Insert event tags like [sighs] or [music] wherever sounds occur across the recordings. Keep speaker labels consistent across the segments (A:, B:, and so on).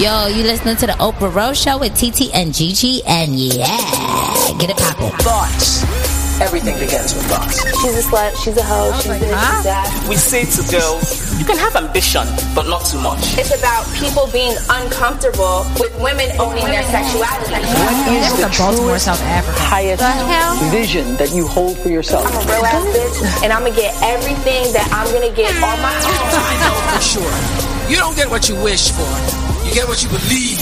A: Yo, you listening to the Oprah Rose Show with TT and Gigi, and yeah, get it poppin'.
B: Thoughts. Everything begins with thoughts.
C: She's a slut, she's a hoe, she's this, she's that.
B: We say to girls, you can have ambition, but not too much.
C: It's about people being uncomfortable with women owning their sexuality.
D: This is Baltimore, South Africa.
B: Highest vision that you hold for yourself.
C: I'm a real ass bitch, and I'm gonna get everything that I'm gonna get on my own.
E: I know for sure. You don't get what you wish for. You get what you believe.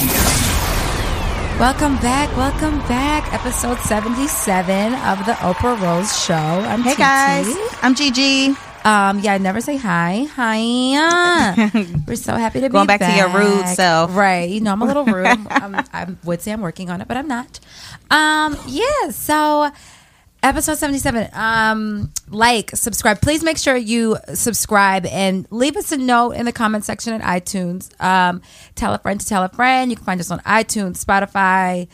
D: Welcome back, welcome back. Episode 77 of the Oprah Rose Show. I'm
F: Hey
D: TT.
F: guys, I'm Gigi.
D: Um, yeah, I never say hi. Hi. [laughs] We're so happy to be
F: Going back to your rude self.
D: Right. You know, I'm a little rude. [laughs] I'm, I'm, I would say I'm working on it, but I'm not. Um, yeah, so episode 77 um like subscribe please make sure you subscribe and leave us a note in the comment section at itunes um tell a friend to tell a friend you can find us on itunes spotify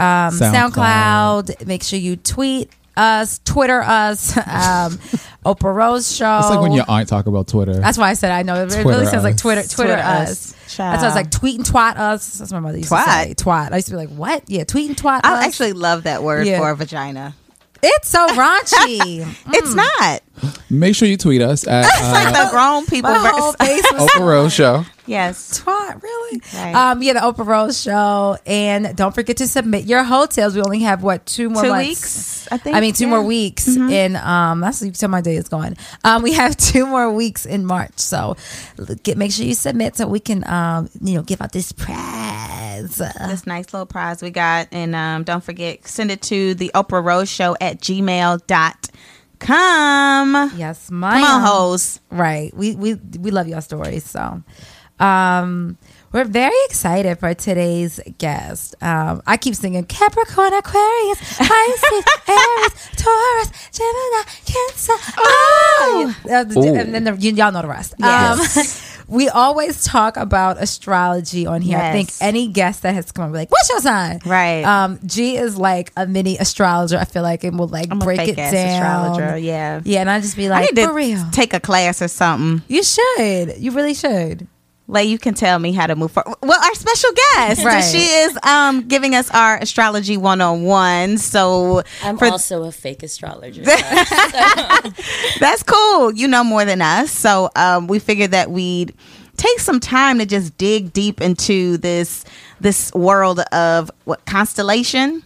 D: um soundcloud, make sure you tweet us twitter us [laughs] um oprah rose show
G: It's like when your aunt talk about Twitter.
D: that's why I said I know. It
G: Twitter
D: really sounds like. Twitter, Twitter,
F: Twitter
D: us.
F: us.
D: That's why I was like tweet and twat us. That's what my mother used
F: Twat?
D: to say. Twat. I used to be like, what? Yeah, tweet and twat
F: I
D: us.
F: actually love that word
D: Yeah.
F: for a vagina.
D: It's so raunchy. [laughs]
F: It's not.
G: Make sure you tweet us at
F: Like
G: uh,
F: the grown people.
D: My whole
F: verse.
D: face was [laughs]
G: Oprah Rose Show.
F: yes.
D: twat. Really?
F: Right.
D: Um, yeah, the Oprah Rose show, and don't forget to submit your hoe tales. We only have what two more
F: Two
D: months?
F: weeks, I think.
D: I mean, two
F: Yeah. Mm-hmm.
D: more weeks in um. That's you tell my day is going. Um, we have [laughs] two more weeks in March, so get make sure you submit so we can um you know give out this prize.
F: This nice little prize we got. And um, don't forget, send it to the Oprah Rose Show at gmail.com.
D: Yes, my
F: Come on, hoes.
D: Right. We we we love your stories. So um we're very excited for today's guest. Um, I keep singing Capricorn, Aquarius, Pisces, [laughs] Aries, Taurus, Gemini, Cancer. Oh, Uh,
G: Ooh.
D: and then the, you, y'all know the rest.
F: Yes.
D: Um, [laughs] we always talk about astrology on here. I think any guest that has come on, we're like, "What's your sign?"
F: Right.
D: Um, G is like a mini astrologer. I feel like, and will like
F: I'm
D: break it down.
F: astrologer, yeah.
D: yeah, and I just be
F: I
D: like,
F: need
D: for real.
F: take a class or something.
D: You should. You really should.
F: Like you can tell me how to move forward. Well, our special guest,
D: Right.
F: she is um, giving us our astrology 101. So
A: I'm
F: for-
A: also a fake astrologer. [laughs]
F: that's cool. You know more than us. So um, we figured that we'd take some time to just dig deep into this this world of what constellation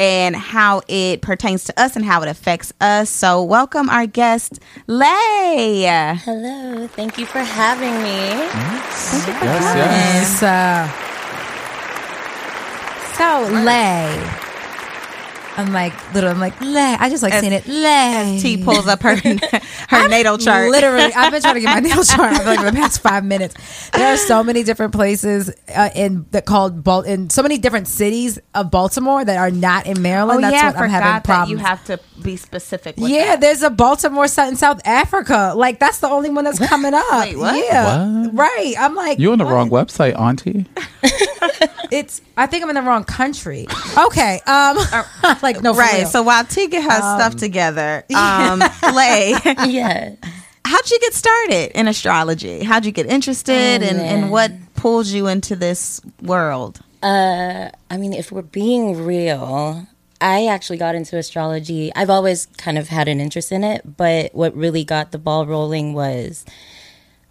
F: and how it pertains to us and how it affects us. So welcome our guest, Lay.
A: Hello, thank you for having me.
G: Yes, yes.
D: Yes. Uh, so lay. I'm like little. I'm like lay. I just like
F: As-
D: saying it lay.
F: T pulls up her [laughs] her natal chart.
D: Literally, I've been trying to get my [laughs] natal chart for like the past five minutes. There are so many different places uh, in that called Bal- in so many different cities of Baltimore that are not in Maryland.
F: Oh
D: That's
F: yeah, I
D: what I'm
F: forgot
D: having
F: that
D: problems.
F: you have to be specific. With
D: yeah,
F: that.
D: there's a Baltimore site in South Africa. Like that's the only one that's coming up.
F: Wait, what?
D: Yeah,
G: What?
D: right. I'm like,
G: you're on the
D: what?
G: wrong website, Auntie. [laughs]
D: It's. I think I'm in the wrong country. Okay. Um. Like no. for
F: right. So while T get her stuff together, [laughs] um, Lay, [laughs]
A: Yeah.
F: how'd you get started in astrology? How'd you get interested,
A: Oh,
F: and and what pulls you into this world?
A: Uh, I mean, if we're being real, I actually got into astrology. I've always kind of had an interest in it, but what really got the ball rolling was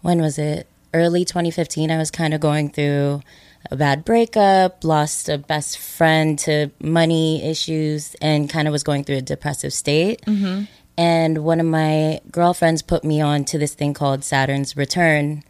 A: when was it? Early 2015. I was kind of going through a bad breakup, lost a best friend to money issues, and kind of was going through a depressive state. Mm-hmm. And one of my girlfriends put me on to this thing called Saturn's Return,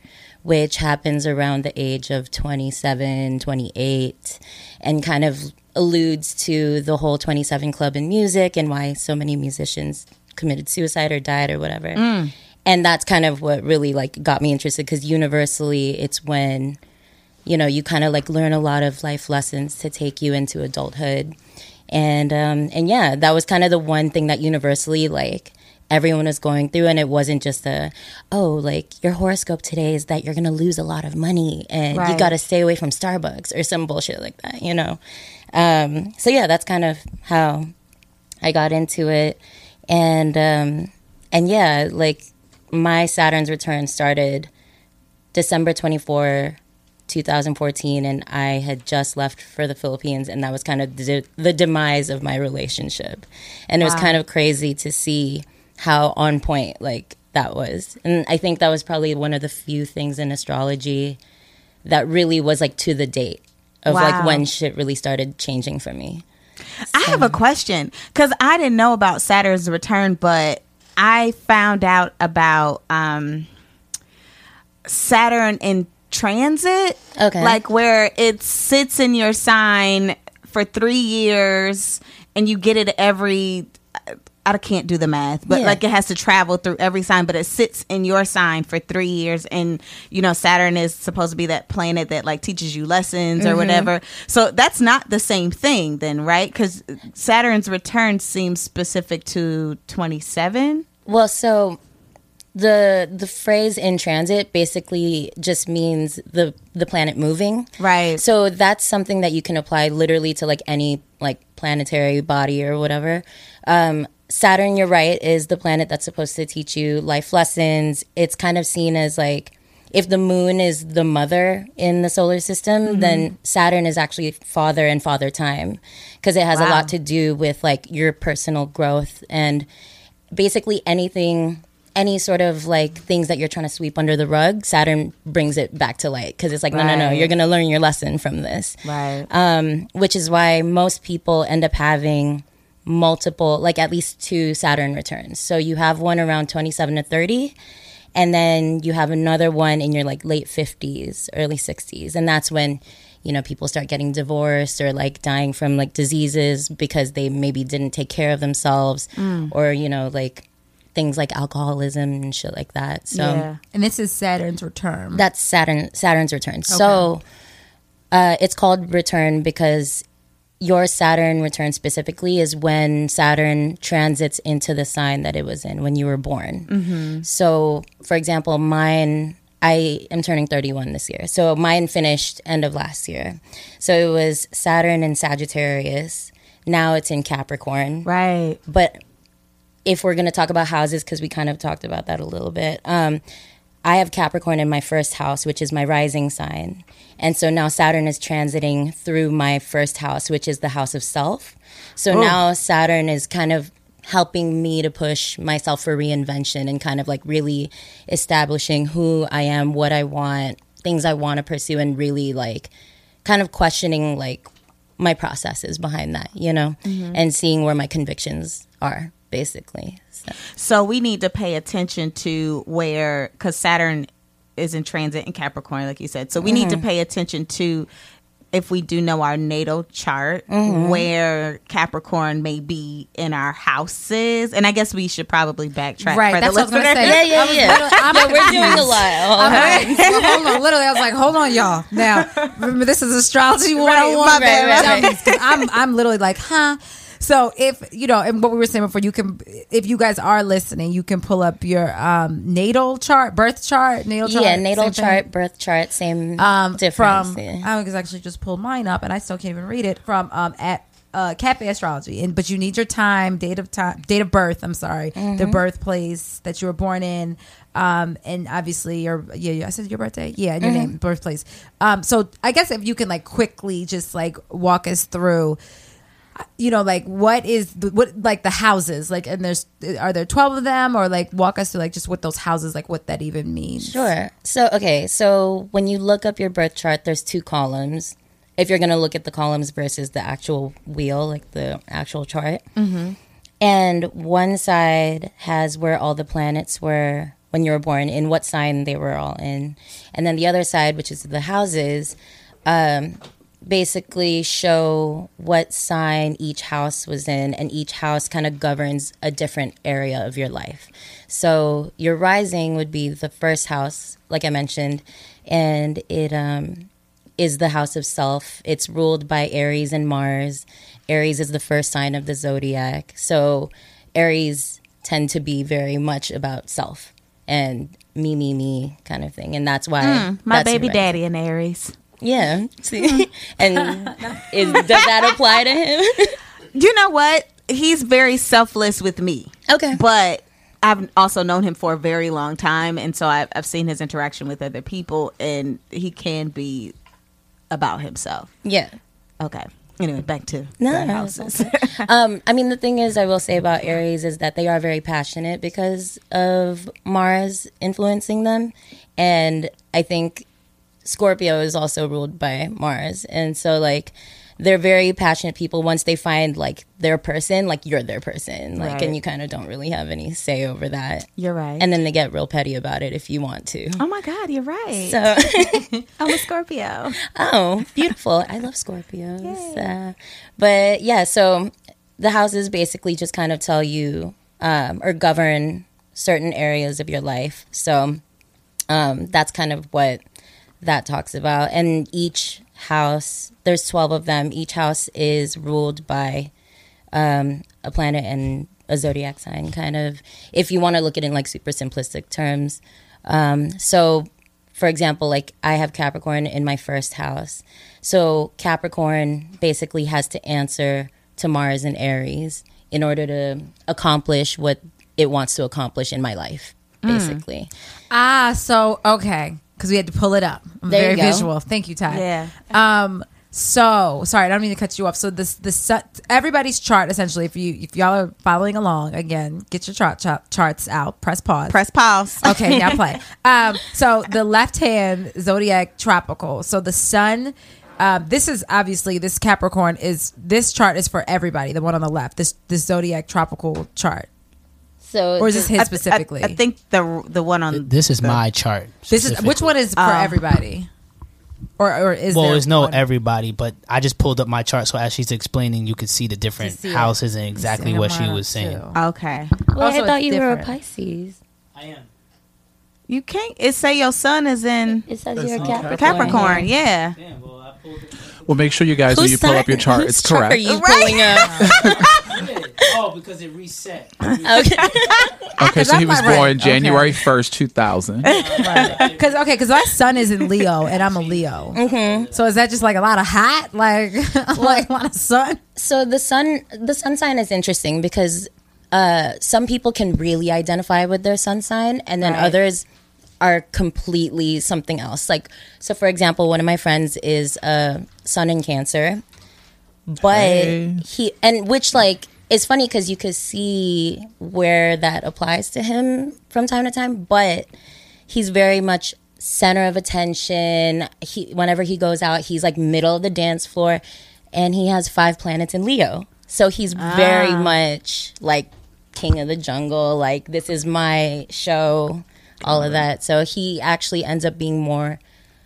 A: which happens around the age of 27, 28, and kind of alludes to the whole 27 club in music and why so many musicians committed suicide or died or whatever. Mm. and that's kind of what really like got me interested because universally it's when you know you kind of like learn a lot of life lessons to take you into adulthood. And um and yeah that was kind of the one thing that universally like everyone was going through and it wasn't just a oh like your horoscope today is that you're gonna lose a lot of money and you gotta stay away from starbucks or some bullshit like that you know? Um so yeah that's kind of how i got into it. And um and yeah like my saturn's return started december 24 2014 and i had just left for the philippines and that was kind of the, the demise of my relationship. And it was kind of crazy to see how on point like that was. And i think that was probably one of the few things in astrology that really was like to the date of
F: Wow.
A: like when shit really started changing for me.
F: I have a question because I didn't know about Saturn's return, but I found out about um, Saturn in transit.
A: Okay.
F: Like where it sits in your sign for three years and you get it every. I can't do the math, but
A: Yeah.
F: like it has to travel through every sign, but it sits in your sign for three years. And, you know, Saturn is supposed to be that planet that like teaches you lessons or mm-hmm. whatever. So that's not the same thing then, right? Because Saturn's return seems specific to 27.
A: Well, so the the phrase in transit basically just means the the planet moving.
F: Right.
A: So that's something that you can apply literally to like any like planetary body or whatever. Um Saturn, you're right, is the planet that's supposed to teach you life lessons. It's kind of seen as like if the moon is the mother in the solar system, then Saturn is actually father and father time because it has a lot to do with like your personal growth and basically anything any sort of like things that you're trying to sweep under the rug saturn brings it back to light. Because it's like no no no you're gonna learn your lesson from this.
F: Right.
A: um, which is why most people end up having multiple like at least two saturn returns. So you have one around 27 to 30 and then you have another one in your like late 50s early 60s and that's when you know people start getting divorced or like dying from like diseases because they maybe didn't take care of themselves or you know like things like alcoholism and shit like that so
F: yeah.
D: And this is Saturn's return.
A: that's Saturn Saturn's return. So uh, it's called return because your Saturn return specifically is when Saturn transits into the sign that it was in when you were born. So, for example, mine. I am turning 31 this year. So mine finished end of last year. So it was Saturn in Sagittarius. Now it's in Capricorn
F: Right.
A: but if we're going to talk about houses because we kind of talked about that a little bit um, i have capricorn in my first house which is my rising sign. And so now saturn is transiting through my first house which is the house of self. So now saturn is kind of helping me to push myself for reinvention and kind of like really establishing who i am what i want things i want to pursue and really like kind of questioning like my processes behind that, you know, and seeing where my convictions are, basically. So,
F: So we need to pay attention to where, because Saturn is in transit in Capricorn, like you said. So we need to mm-hmm. pay attention to if we do know our natal chart, mm-hmm. where Capricorn may be in our houses. And I guess we should probably backtrack
D: Right,
F: for
D: that's
F: the
D: what I was gonna say.
A: yeah, yeah, yeah.
D: I'm
A: yeah we're doing a lot.
D: I'm well, hold on. Literally, I was like, hold on, y'all. Now, remember, this is astrology 101.
F: my bad, my
D: Tell
F: bad.
D: me, 'cause I'm, I'm literally like, huh? So if you know, and what we were saying before, you can, if you guys are listening, you can pull up your um, natal chart, birth chart, natal chart,
A: yeah, natal
D: same thing.
A: chart, birth chart, same
D: um,
A: difference.
D: from
A: yeah.
D: I was actually just pulled mine up and I still can't even read it from um at uh Cafe Astrology and but you need your time date of time date of birth I'm sorry the
A: Mm-hmm.
D: birthplace that you were born in um and obviously your yeah yeah, I said your birthday yeah and your
A: Mm-hmm.
D: name birthplace um so I guess if you can like quickly just like walk us through you know like what is the, what like the houses like and there's are there 12 of them or like walk us through like just what those houses like what that even means
A: Sure. So, okay. So, when you look up your birth chart, there's two columns. If you're going to look at the columns versus the actual wheel, like the actual chart. Mm-hmm. And one side has where all the planets were when you were born, in what sign they were all in. And then the other side, which is the houses, um, basically show what sign each house was in, and each house kind of governs a different area of your life. So your rising would be the first house, like I mentioned, and it um, is the house of self. It's ruled by Aries and Mars. Aries is the first sign of the zodiac. So Aries tend to be very much about self and me, me, me kind of thing. And that's why
F: Hmm, My
A: that's
F: baby daddy in Aries.
A: Yeah. See? [laughs] and is, [laughs] does that apply to him? [laughs]
F: You know what? He's very selfless with me.
A: okay.
F: But I've also known him for a very long time, and so I've, I've seen his interaction with other people, and he can be about himself.
A: yeah.
F: Okay. Anyway, back to
A: No,
F: the houses.
A: um, I mean, the thing is, I will say about Aries is that they are very passionate because of Mars influencing them. And I think Scorpio is also ruled by Mars. And so, like, they're very passionate people. Once they find, like, their person, like, you're their person. Like,
F: Right.
A: and you kind of don't really have any say over that.
F: You're right.
A: And then they get real petty about it if you want to.
F: oh my God, you're right.
A: So. [laughs]
F: I'm a [laughs] Scorpio.
A: Oh, beautiful. I love Scorpios. Uh, but yeah, so the houses basically just kind of tell you um, or govern certain areas of your life. So um, that's kind of what that talks about. And each house, there's 12 of them. Each house is ruled by um, a planet and a zodiac sign, kind of, if you want to look at it in like super simplistic terms. Um, so, for example, like I have Capricorn in my first house. So, Capricorn basically has to answer to Mars and Aries in order to accomplish what it wants to accomplish in my life, basically.
D: Ah, so okay, because we had to pull it up. I'm
A: There
D: very
A: you go.
D: visual. Thank you, Ty.
F: Yeah.
D: Um. So sorry, I don't mean to cut you off. So this the set everybody's chart essentially. If you if y'all are following along, again, get your chart, chart charts out. Press pause.
F: Press pause. [laughs]
D: Okay, now play. [laughs] Um, so the left hand zodiac tropical. So the sun. Um, this is obviously this Capricorn is this chart is for everybody. The one on the left, this this zodiac tropical chart,
A: So,
D: or is this his
F: I-
D: specifically?
F: I, think the the one on
H: This is my chart.
D: this is which one is for
F: Oh.
D: everybody, or or is
H: Well,
D: there
H: it's no
D: one?
H: everybody, but I just pulled up my chart, so as she's explaining, you could see the different
D: see it.
H: houses and exactly what she was saying.
D: too.
F: Okay.
A: well,
D: Also,
A: I thought
D: it's
A: you were a. Pisces.
H: I am.
F: You can't. It say your son is in
A: It says you're a Capricorn.
F: Capricorn. Yeah.
H: Damn, well, I pulled it.
G: Well, make sure you guys, when you pull up your chart, [laughs]
A: whose
G: it's
A: chart
G: correct.
A: Are you
F: Right.
A: pulling up? [laughs]
H: oh, because it reset.
A: okay. [laughs]
G: Okay, so he was
D: I'm right.
G: born January 1st, 2000. [laughs]
D: Because okay, because my son is in Leo and I'm a Leo. Mm-hmm. So is that just like a lot of hot, like [laughs] like a lot of sun?
A: so the sun the sun sign is interesting because uh some people can really identify with their sun sign and then
F: Right.
A: others are completely something else like so for example one of my friends is a sun in cancer but
G: Hey.
A: he and which like is funny because you could see where that applies to him from time to time but he's very much center of attention. He whenever he goes out he's like middle of the dance floor and he has five planets in leo. So he's very ah. much like king of the jungle like this is my show all of that. So he actually ends up being more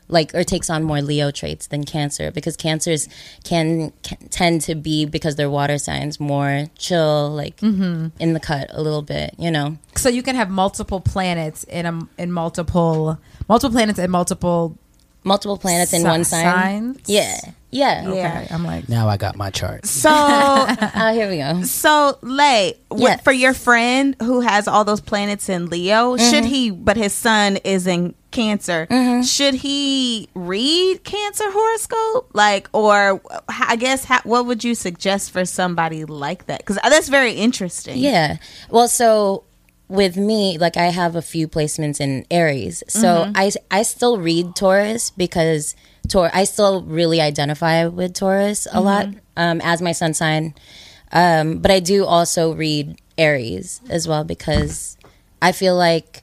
A: like or takes on more leo traits than cancer because cancers can, can tend to be because they're water signs more chill like mm-hmm. in the cut a little bit you know
D: So you can have multiple planets in a in multiple multiple planets in multiple.
A: Multiple planets in
D: Si-
A: one sign
D: signs?
A: yeah yeah
D: Okay, I'm like
H: Now I got my chart.
F: So
A: uh, [laughs] here we go
F: so Lay,
A: Yes.
F: for your friend who has all those planets in Leo,
A: Mm-hmm.
F: should he? But his son is in Cancer. Should he read Cancer horoscope? Like, or I guess, how, what would you suggest for somebody like that? Because that's very interesting.
A: Yeah. Well, so with me, like I have a few placements in Aries. So I I still read Taurus because Tor I still really identify with Taurus a lot um, as my sun sign. Um, but I do also read Aries as well because I feel like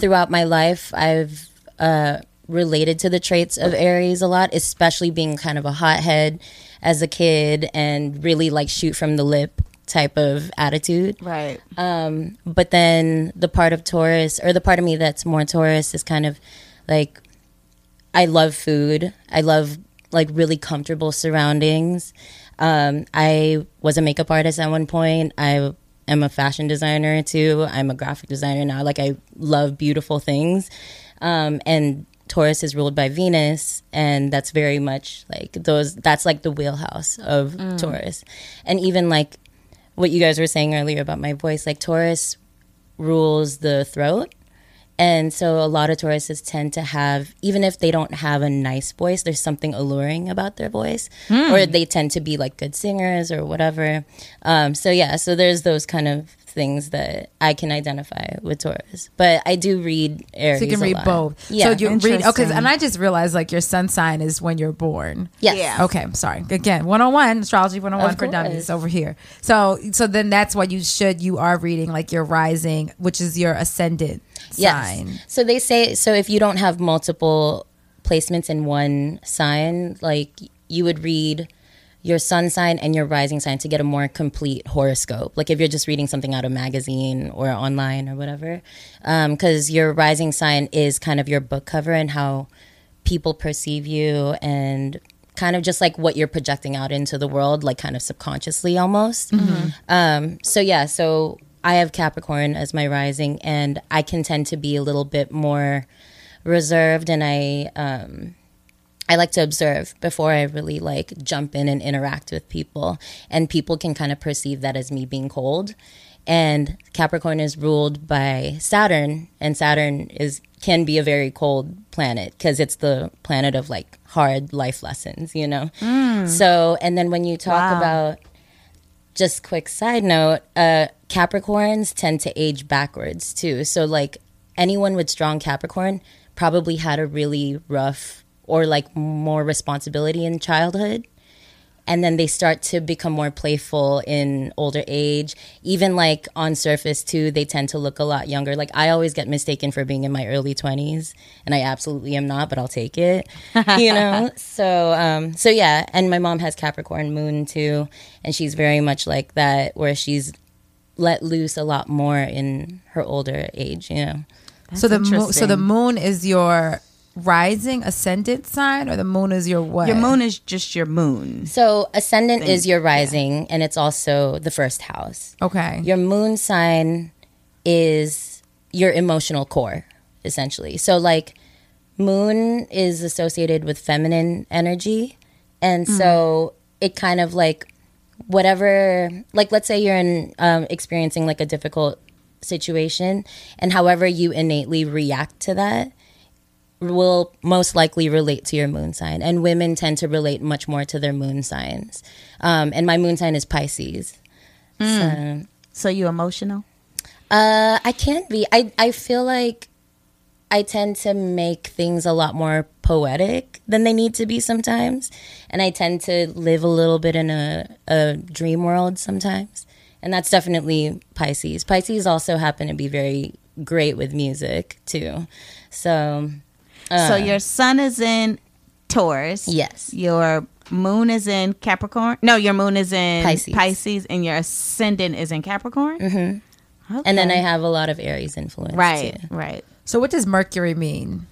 A: throughout my life I've uh, related to the traits of Aries a lot, especially being kind of a hothead as a kid and really like shoot from the lip type of attitude.
F: Right.
A: Um, but then the part of Taurus, or the part of me that's more Taurus, is kind of like I love food. I love like really comfortable surroundings. Um, I was a makeup artist at one point. I am a fashion designer too. I'm a graphic designer now. Like I love beautiful things. Um, and Taurus is ruled by Venus, and that's very much like those. That's like the wheelhouse of Taurus, and even like what you guys were saying earlier about my voice. Like Taurus rules the throat. And so a lot of Tauruses tend to have, even if they don't have a nice voice, there's something alluring about their voice, or they tend to be like good singers or whatever. Um, so yeah, so there's those kind of things that I can identify with Taurus. But I do read Aries.
D: So you can
A: a
D: read
A: lot.
D: both.
A: Yeah.
D: So you read okay,
F: Interesting.
D: and I just realized like your sun sign is when you're born.
A: yes.
F: Yeah.
D: Okay, I'm sorry. Again, 101 astrology 101
A: Of
D: for
A: course.
D: dummies over here. So so then that's why you should you are reading like your rising, which is your ascendant sign.
A: So they say so if you don't have multiple placements in one sign, like you would read your sun sign and your rising sign to get a more complete horoscope. Like if you're just reading something out of magazine or online or whatever, because your rising sign is kind of your book cover and how people perceive you and kind of just like what you're projecting out into the world, like kind of subconsciously almost. Um, so yeah, so I have Capricorn as my rising, and I can tend to be a little bit more reserved, and I um, I like to observe before I really like jump in and interact with people, and people can kind of perceive that as me being cold. And Capricorn is ruled by Saturn, and Saturn is can be a very cold planet because it's the planet of like hard life lessons, you know. So, and then when you talk
F: Wow.
A: about just quick side note uh capricorns tend to age backwards too so like anyone with strong capricorn probably had a really rough or like more responsibility in childhood. And then they start to become more playful in older age. Even like on surface too they tend to look a lot younger. Like i always get mistaken for being in my early 20s and i absolutely am not but i'll take it [laughs] you know? So um so yeah and my mom has capricorn moon too and she's very much like that where she's let loose a lot more in her older age you know?
D: So the moon, so the moon is your rising ascendant sign or the moon is your what?
F: Your moon is just your moon.
A: so ascendant is your rising and it's also the first house
D: Okay.
A: Your moon sign is your emotional core, essentially. So, like, moon is associated with feminine energy. And so it kind of like whatever, like, let's say you're in um, experiencing like a difficult situation, and however you innately react to that will most likely relate to your moon sign. And women tend to relate much more to their moon signs. Um, and my moon sign is Pisces. So,
F: So you emotional?
A: uh, I can't be. I I feel like I tend to make things a lot more poetic than they need to be sometimes, and I tend to live a little bit in a a dream world sometimes, and that's definitely Pisces. Pisces also happen to be very great with music too, so
F: so your sun is in Taurus.
A: yes,
F: Your moon is in Capricorn. No, your moon is in
A: Pisces.
F: Pisces, and your ascendant is in Capricorn. Mm-hmm.
A: and then I have a lot of Aries influence
F: right,
A: too.
F: right.
D: So what does Mercury mean?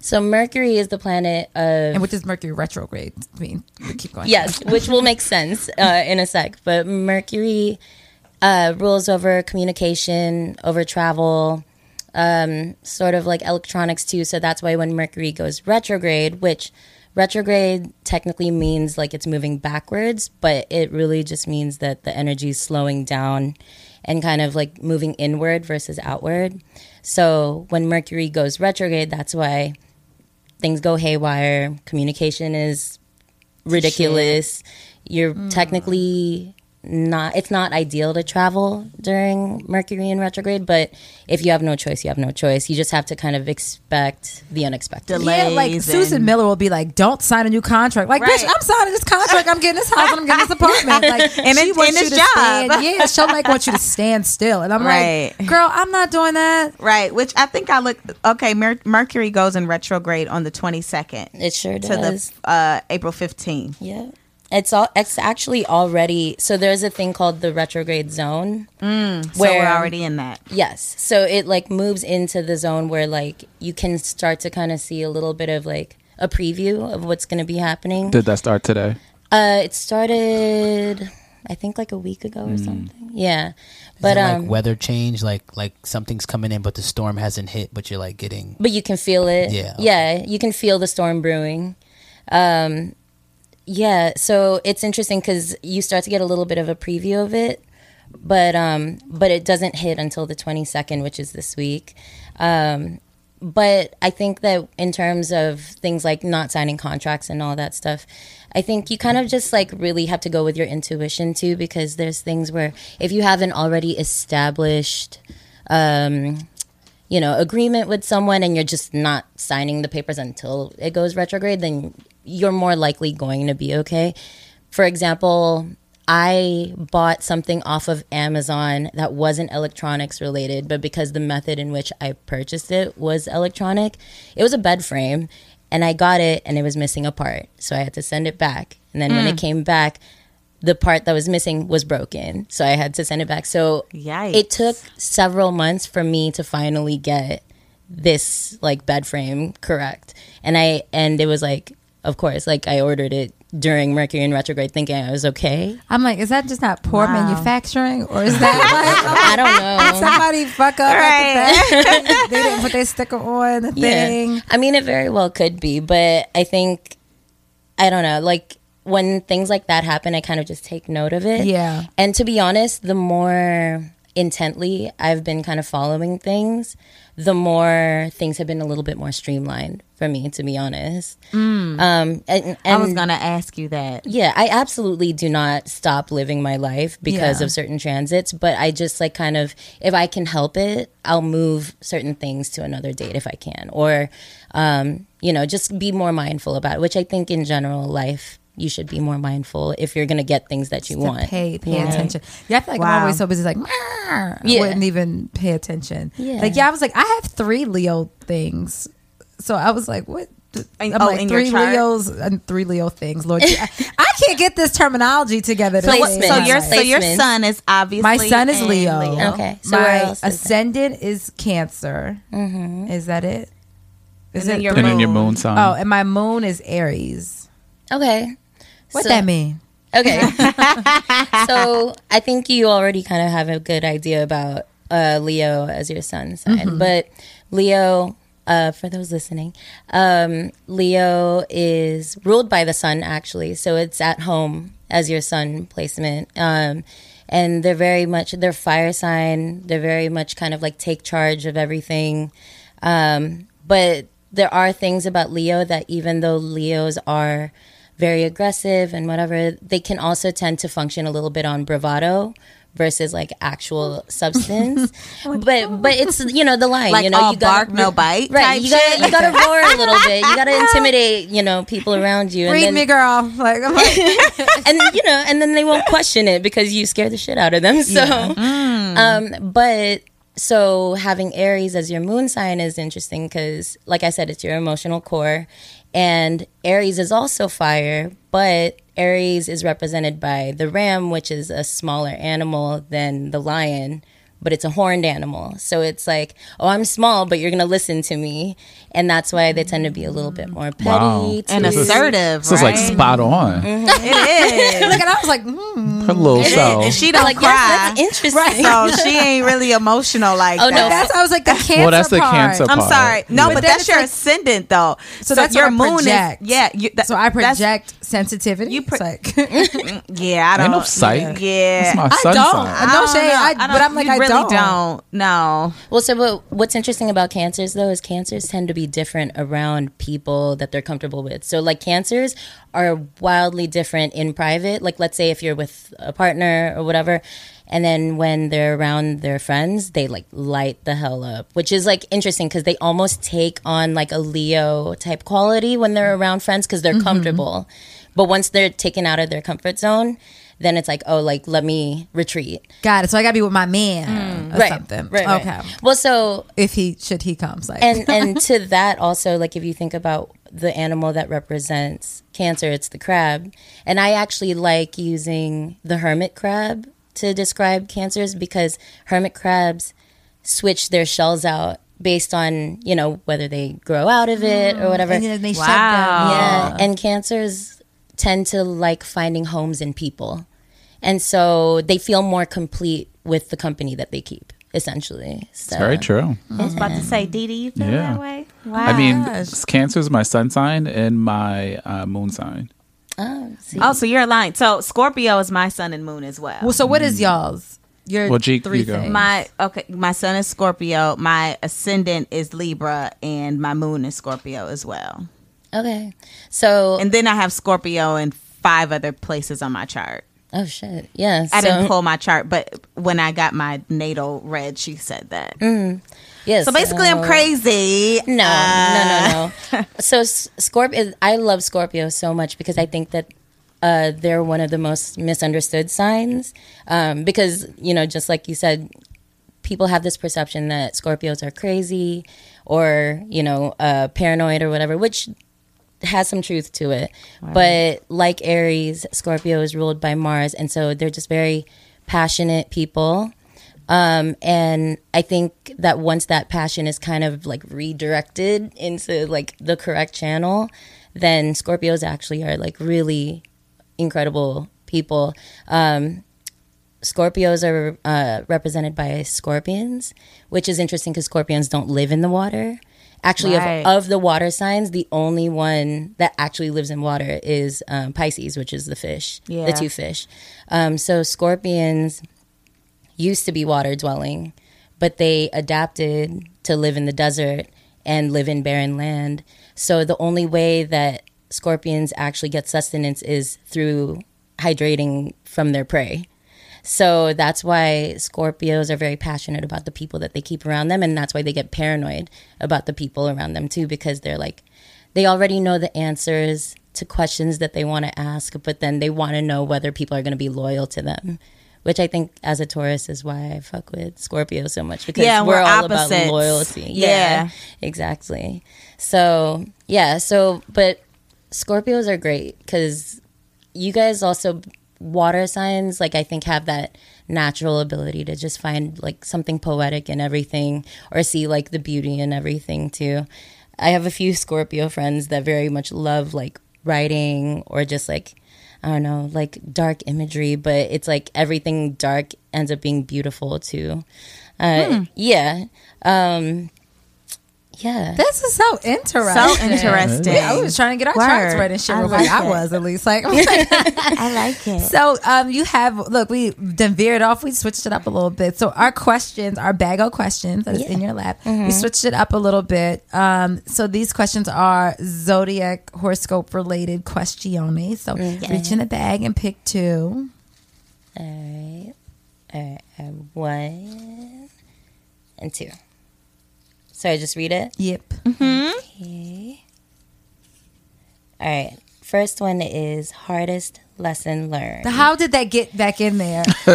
A: So Mercury is the planet of
D: And what does Mercury retrograde mean? We keep going.
A: yes, which will make sense [laughs] uh, in a sec. But Mercury uh, rules over communication, over travel, um, sort of like electronics too. So that's why when Mercury goes retrograde, which retrograde technically means like it's moving backwards, but it really just means that the energy is slowing down and kind of like moving inward versus outward. So when Mercury goes retrograde, that's why things go haywire. Communication is ridiculous. You're technically not it's not ideal to travel during Mercury in retrograde, but if you have no choice, you have no choice. You just have to kind of expect the unexpected.
D: Yeah, like
F: Delays
D: Susan Miller will be like, "Don't sign a new contract." Like, bitch, I'm signing this contract. I'm getting this house. and I'm getting this apartment. [laughs] Like,
F: And
D: she
F: it-
D: wants
F: and
D: you to
F: job.
D: stand. Yeah, she'll like want you to stand still, and I'm
F: Right.
D: like, "Girl, I'm not doing that."
F: Right, which I think I look okay. Mer- Mercury goes in retrograde on the twenty second
A: It sure
F: to
A: does.
F: the uh, April fifteenth.
A: Yeah. It's all it's actually already so there's a thing called the retrograde zone.
F: So we're already in that.
A: Yes. So it like moves into the zone where like you can start to kind of see a little bit of like a preview of what's going to be happening.
G: Did that start today?
A: Uh, it started, I think, like a week ago or something. Yeah, but
H: Is it
A: um,
H: like weather change, like like something's coming in, but the storm hasn't hit, but you're like getting.
A: but you can feel it.
H: Yeah, okay.
A: yeah, you can feel the storm brewing. Um, yeah, so it's interesting because you start to get a little bit of a preview of it, but um, but it doesn't hit until the twenty second, which is this week. Um, but I think that in terms of things like not signing contracts and all that stuff, I think you kind of just like really have to go with your intuition too, because there's things where if you haven't already established, um, you know, agreement with someone and you're just not signing the papers until it goes retrograde, then you're more likely going to be okay. For example, I bought something off of Amazon that wasn't electronics related, but because the method in which I purchased it was electronic, it was a bed frame and I got it and it was missing a part. So I had to send it back. And then when it mm. came back, the part that was missing was broken. So I had to send it back. So
F: Yikes.
A: it took several months for me to finally get this like bed frame correct. And I and it was like of course, like I ordered it during Mercury in retrograde thinking I was okay.
D: I'm like, is that just not poor manufacturing, or is that [laughs]
A: I don't know.
D: somebody fuck up at the back? they didn't put their [laughs] sticker on the thing.
A: I mean, it very well could be, but I think I don't know. Like when things like that happen, I kind of just take note of it.
D: Yeah.
A: And to be honest, the more intently I've been kind of following things, the more things have been a little bit more streamlined for me. To be honest, um, and, and
F: I was gonna ask you that.
A: yeah, I absolutely do not stop living my life because
D: Yeah.
A: of certain transits, but I just like kind of if I can help it, I'll move certain things to another date if I can, or um, you know, just be more mindful about it. Which I think in general, life you should be more mindful if you're gonna get things that you
D: To
A: want.
D: pay pay
A: Yeah.
D: attention. Yeah, I feel like I'm always so busy, like "Meow." I wouldn't even pay attention.
A: Yeah.
D: Like yeah, I was like, I have three Leo things, so I was like, what? I'm
F: oh,
D: like
F: in your
D: three
F: chart?
D: Leos and three Leo things. Lord, I, [laughs] I can't get this terminology together. to
A: Placement.
F: So your so your son is obviously
D: My son is
F: in
D: Leo.
A: Okay, so
D: my
A: else is that?
D: ascendant is Cancer. Mm-hmm. Is that it? Is
F: And
D: it
F: your
G: And then your
F: Moon.
G: moon sign.
D: Oh, and my moon is Aries.
A: Okay.
D: What
A: So-
D: that mean?
A: Okay. [laughs] so I think you already kind of have a good idea about uh, Leo as your sun sign. But Leo, uh, for those listening, um, Leo is ruled by the sun, actually. So it's at home as your sun placement. Um, and they're very much, they're fire sign. They're very much kind of like take charge of everything. Um, but there are things about Leo that even though Leos are very aggressive and whatever, they can also tend to function a little bit on bravado versus like actual substance. [laughs] but but it's you know the line,
F: Like
A: you know
F: all
A: you gotta,
F: bark, no bite
A: Right, you got
F: shit?
A: to you got to [laughs] roar a little bit. You got to intimidate you know people around you.
D: Read
A: and
D: me, girl. Like, like [laughs]
A: and you know, and then they won't question it because you scare the shit out of them. So, um, but so having Aries as your moon sign is interesting because, like I said, it's your emotional core, and Aries is also fire, but Aries is represented by the ram, which is a smaller animal than the lion. But it's a horned animal. So it's like, oh, I'm small, but you're going to listen to me. And that's why they tend to be a little bit more petty.
G: Wow.
A: to-
F: and assertive.
G: This is like spot on.
A: Mm-hmm. [laughs]
F: It is.
D: look, and I was like, hmm.
G: Her little self.
F: and she don't
A: like,
F: cry.
A: yes, that's interesting.
F: so she ain't really emotional like
A: Oh,
F: that.
A: no.
D: That's I was like the cancer.
G: Well, that's the
D: part.
G: Cancer
F: I'm sorry. No,
G: Yeah.
F: but,
D: then
F: that's your
D: like-
F: ascendant though.
D: So that's
F: your moon is yeah. You, that,
D: So I project sensitivity.
F: You
D: You
F: pro-
D: like, [laughs]
F: Yeah, I don't.
G: Ain't no psych.
F: Yeah,
G: That's my
D: I don't.
G: sign.
D: No
F: don't
D: shade.
F: know.
D: I-
F: don't-
D: but I'm like,
F: you
D: I
F: really
D: don't.
F: don't. No.
A: Well, so but what's interesting about cancers though is cancers tend to be different around people that they're comfortable with. So like cancers are wildly different in private. Like let's say if you're with a partner or whatever, and then when they're around their friends, they like light the hell up, which is like interesting because they almost take on like a Leo type quality when they're around friends because they're
D: Mm-hmm.
A: comfortable. But once they're taken out of their comfort zone, then it's like, oh, like let me retreat.
D: got it. So I gotta be with my man or
A: right.
D: something.
A: Right, right.
D: Okay.
A: Well, so
D: If he should he comes like
A: and [laughs] and to that also like if you think about the animal that represents cancer it's the crab and i actually like using the hermit crab to describe cancers because hermit crabs switch their shells out based on you know whether they grow out of it or whatever.
D: And then they shut
F: Wow.
D: down.
A: Yeah, and cancers tend to like finding homes in people, and so they feel more complete with the company that they keep. Essentially, so,
G: It's very true.
F: I was about to say, Dee Dee, you feel
G: Yeah.
F: that way? Wow.
G: I mean, Cancer is my sun sign and my uh, moon sign.
A: Oh, see.
F: oh, so you're aligned. So Scorpio is my sun and moon as well.
D: Well, so what is y'all's? Your
G: Well, Jeek,
D: three
G: you
D: things.
F: my okay, my sun is Scorpio. My ascendant is Libra, and my moon is Scorpio as well.
A: okay. So,
F: And then I have Scorpio in five other places on my chart.
A: oh shit, yeah.
F: I
A: so,
F: didn't pull my chart, but when I got my natal read, she said that.
A: yeah,
F: So basically, I'm crazy.
A: No,
F: Uh,
A: no, no, no. [laughs] so Scorpio, I love Scorpio so much because I think that uh, they're one of the most misunderstood signs. Um, because you know, just like you said, people have this perception that Scorpios are crazy or you know uh, paranoid or whatever, which has some truth to it. But like Aries, Scorpio is ruled by Mars, and so they're just very passionate people. Um, and I think that once that passion is kind of like redirected into like the correct channel, then Scorpios actually are like really incredible people. Um, Scorpios are uh, represented by scorpions, which is interesting because scorpions don't live in the water. Actually,
F: Right.
A: of, of the water signs, the only one that actually lives in water is um, Pisces, which is the fish,
F: Yeah.
A: the two fish. Um, so scorpions used to be water dwelling, but they adapted to live in the desert and live in barren land. So the only way that scorpions actually get sustenance is through hydrating from their prey. So that's why Scorpios are very passionate about the people that they keep around them. And that's why they get paranoid about the people around them too, because they're like, they already know the answers to questions that they want to ask, but then they want to know whether people are going to be loyal to them. Which I think as a Taurus is why I fuck with Scorpio so much because
F: Yeah,
A: we're,
F: we're
A: all about loyalty.
F: Yeah.
A: exactly. So, yeah, so, but Scorpios are great because you guys also water signs like i think have that natural ability to just find like something poetic in everything or see like the beauty in everything too i have a few scorpio friends that very much love like writing or just like i don't know like dark imagery but it's like everything dark ends up being beautiful too. Uh, yeah um yeah
D: This is so interesting.
F: So interesting.
D: Yeah, I was trying to get our charts
F: Word.
D: right and shit.
F: I like.
D: I was at least [laughs] like.
F: I like it.
D: So um, you have look, we then veered off. We switched it up a little bit. So our questions, our bag of questions that is in your lap, we switched it up a little bit. Um, so these questions are zodiac horoscope related questiones. So reach in the bag and pick two.
A: All right. All right. I have one and two. So I just read it?
D: Yep. Mm-hmm.
A: Okay. All right. First one is hardest lesson learned.
D: How did that get back in there? [laughs] [laughs]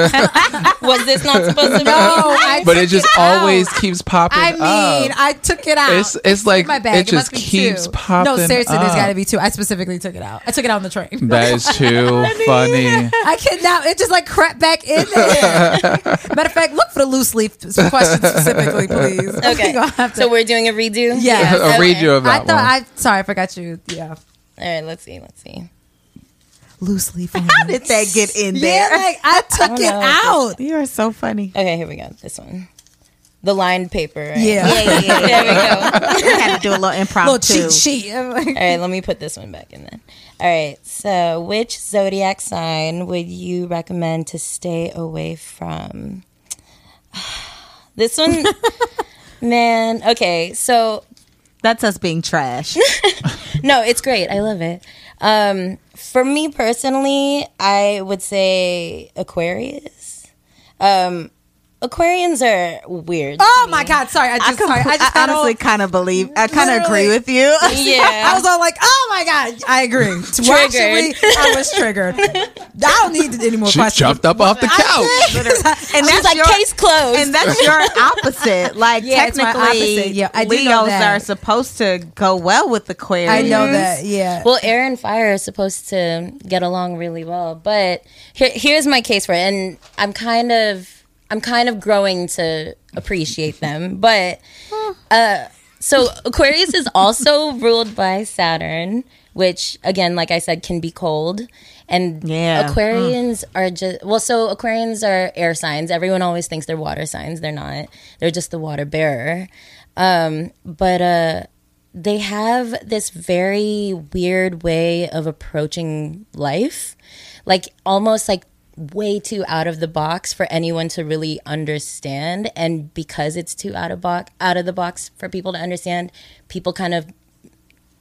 A: Was this not supposed to be?
D: No, I [laughs]
G: But it just
D: out.
G: always keeps popping
D: I mean,
G: up.
D: I took it out.
G: It's- it's like,
D: my bag.
G: it just keeps
D: two.
G: popping
D: No, seriously, there's
G: up.
D: got to be two. I specifically took it out. I took it out on the train.
G: That is too funny.
D: I cannot. It just like crept back in there. Matter of fact, look for the loose leaf question specifically, please.
A: Okay.
D: We gonna have to-
A: So we're doing a redo?
D: Yes.
G: A
A: Okay.
G: redo of
D: I
G: that
D: thought
G: one.
D: I sorry, I forgot you. Yeah,
A: All right. Let's see. Let's see.
D: Loose leaf.
F: How did that get in
D: Yeah,
F: there?
D: like I [laughs] took
A: don't
D: it
A: know.
D: out.
F: you are so funny.
A: Okay. Here we go. This one. The lined paper. Right?
D: Yeah.
A: Yeah. Yeah. yeah. There we go. [laughs]
F: I had to do a little impromptu.
D: Little cheat sheet. Like,
A: All right, let me put this one back in then. All right, so which zodiac sign would you recommend to stay away from? [sighs] This one, [laughs] man. Okay, so
F: That's us being trash.
A: no, it's great. I love it. Um, for me personally, I would say Aquarius. Um, Aquarians are weird.
D: oh
A: me.
D: my god! Sorry, I
F: I,
D: just
F: com-
D: sorry. I just
F: I honestly kind of believe. I kind of agree with you. [laughs]
A: Yeah. [laughs]
D: I was all like, "Oh my god!" I agree. [laughs] Actually, I was triggered. I don't need any more
G: She
D: questions.
G: jumped up off the couch.
F: and
A: She's
F: that's
A: like
F: your,
A: case closed.
F: and that's your opposite. Like
D: Yeah,
F: technically,
D: opposite. Yeah, I
F: Leos
D: know
F: are supposed to go well with Aquarius.
D: I know that. Yeah.
A: Well, air and fire are supposed to get along really well, but here, here's my case for it, and I'm kind of I'm kind of growing to appreciate them. But uh, so Aquarius is also [laughs] ruled by Saturn, which again, like I said, can be cold. And
F: Yeah.
A: Aquarians are just well, so Aquarians are air signs. Everyone always thinks they're water signs. They're not. They're just the water bearer. Um, but uh, they have this very weird way of approaching life, like almost like way too out of the box for anyone to really understand. And because it's too out of box, out of the box for people to understand, people kind of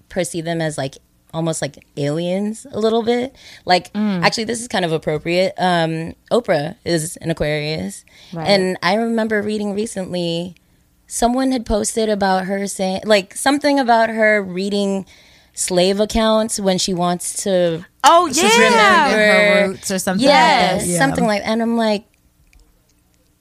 A: perceive them as like almost like aliens a little bit. Like actually this is kind of appropriate. Um Oprah is an Aquarius. And I remember reading recently someone had posted about her saying like something about her reading slave accounts when she wants to
F: Oh yeah.
D: her roots or something.
A: yeah,
D: like that.
A: something like and I'm like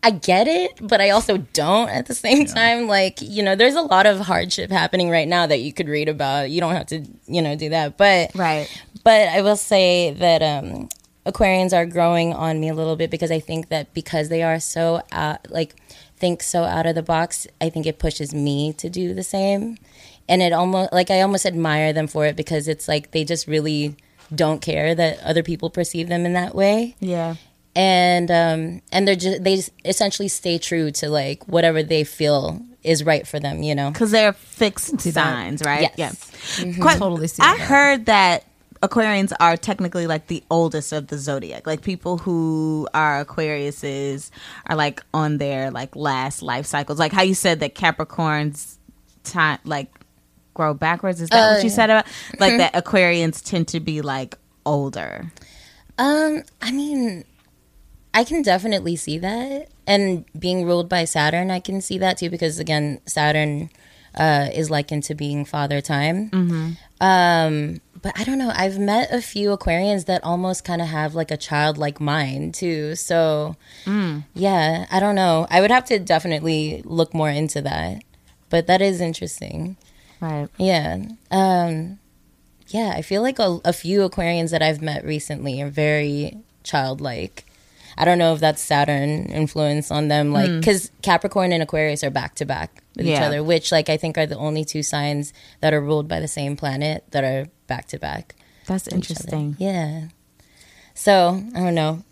A: I get it, but I also don't at the same time. Like, you know, there's a lot of hardship happening right now that you could read about. You don't have to, you know, do that. But
F: Right.
A: but I will say that um Aquarians are growing on me a little bit because I think that because they are so out, like think so out of the box, I think it pushes me to do the same. And it almost like I almost admire them for it because it's like they just really don't care that other people perceive them in that way
F: Yeah.
A: and um and they're just they just essentially stay true to like whatever they feel is right for them you know
F: Because they're fixed signs, right?
A: Yes.
F: Yeah. Quite-
D: Totally see
F: I
D: that.
F: heard that Aquarians are technically like the oldest of the zodiac. Like people who are Aquariuses are like on their like last life cycles. Like how you said that Capricorns time like grow backwards. Is that
A: Uh,
F: what you said about like that Aquarians tend to be like older?
A: um i mean i can definitely see that. And being ruled by saturn i can see that too because again saturn uh is likened to being father time. Um but i don't know. I've met a few aquarians that almost kind of have like a childlike mind too so yeah i don't know. I would have to definitely look more into that. But that is interesting
F: Right.
A: Yeah. Um, yeah, I feel like a, a few Aquarians that I've met recently are very childlike. I don't know if that's Saturn influence on them, like because Capricorn and Aquarius are back to back with each other, which like I think are the only two signs that are ruled by the same planet that are back to back.
F: That's
A: with each other.
F: interesting.
A: Yeah. So I don't know.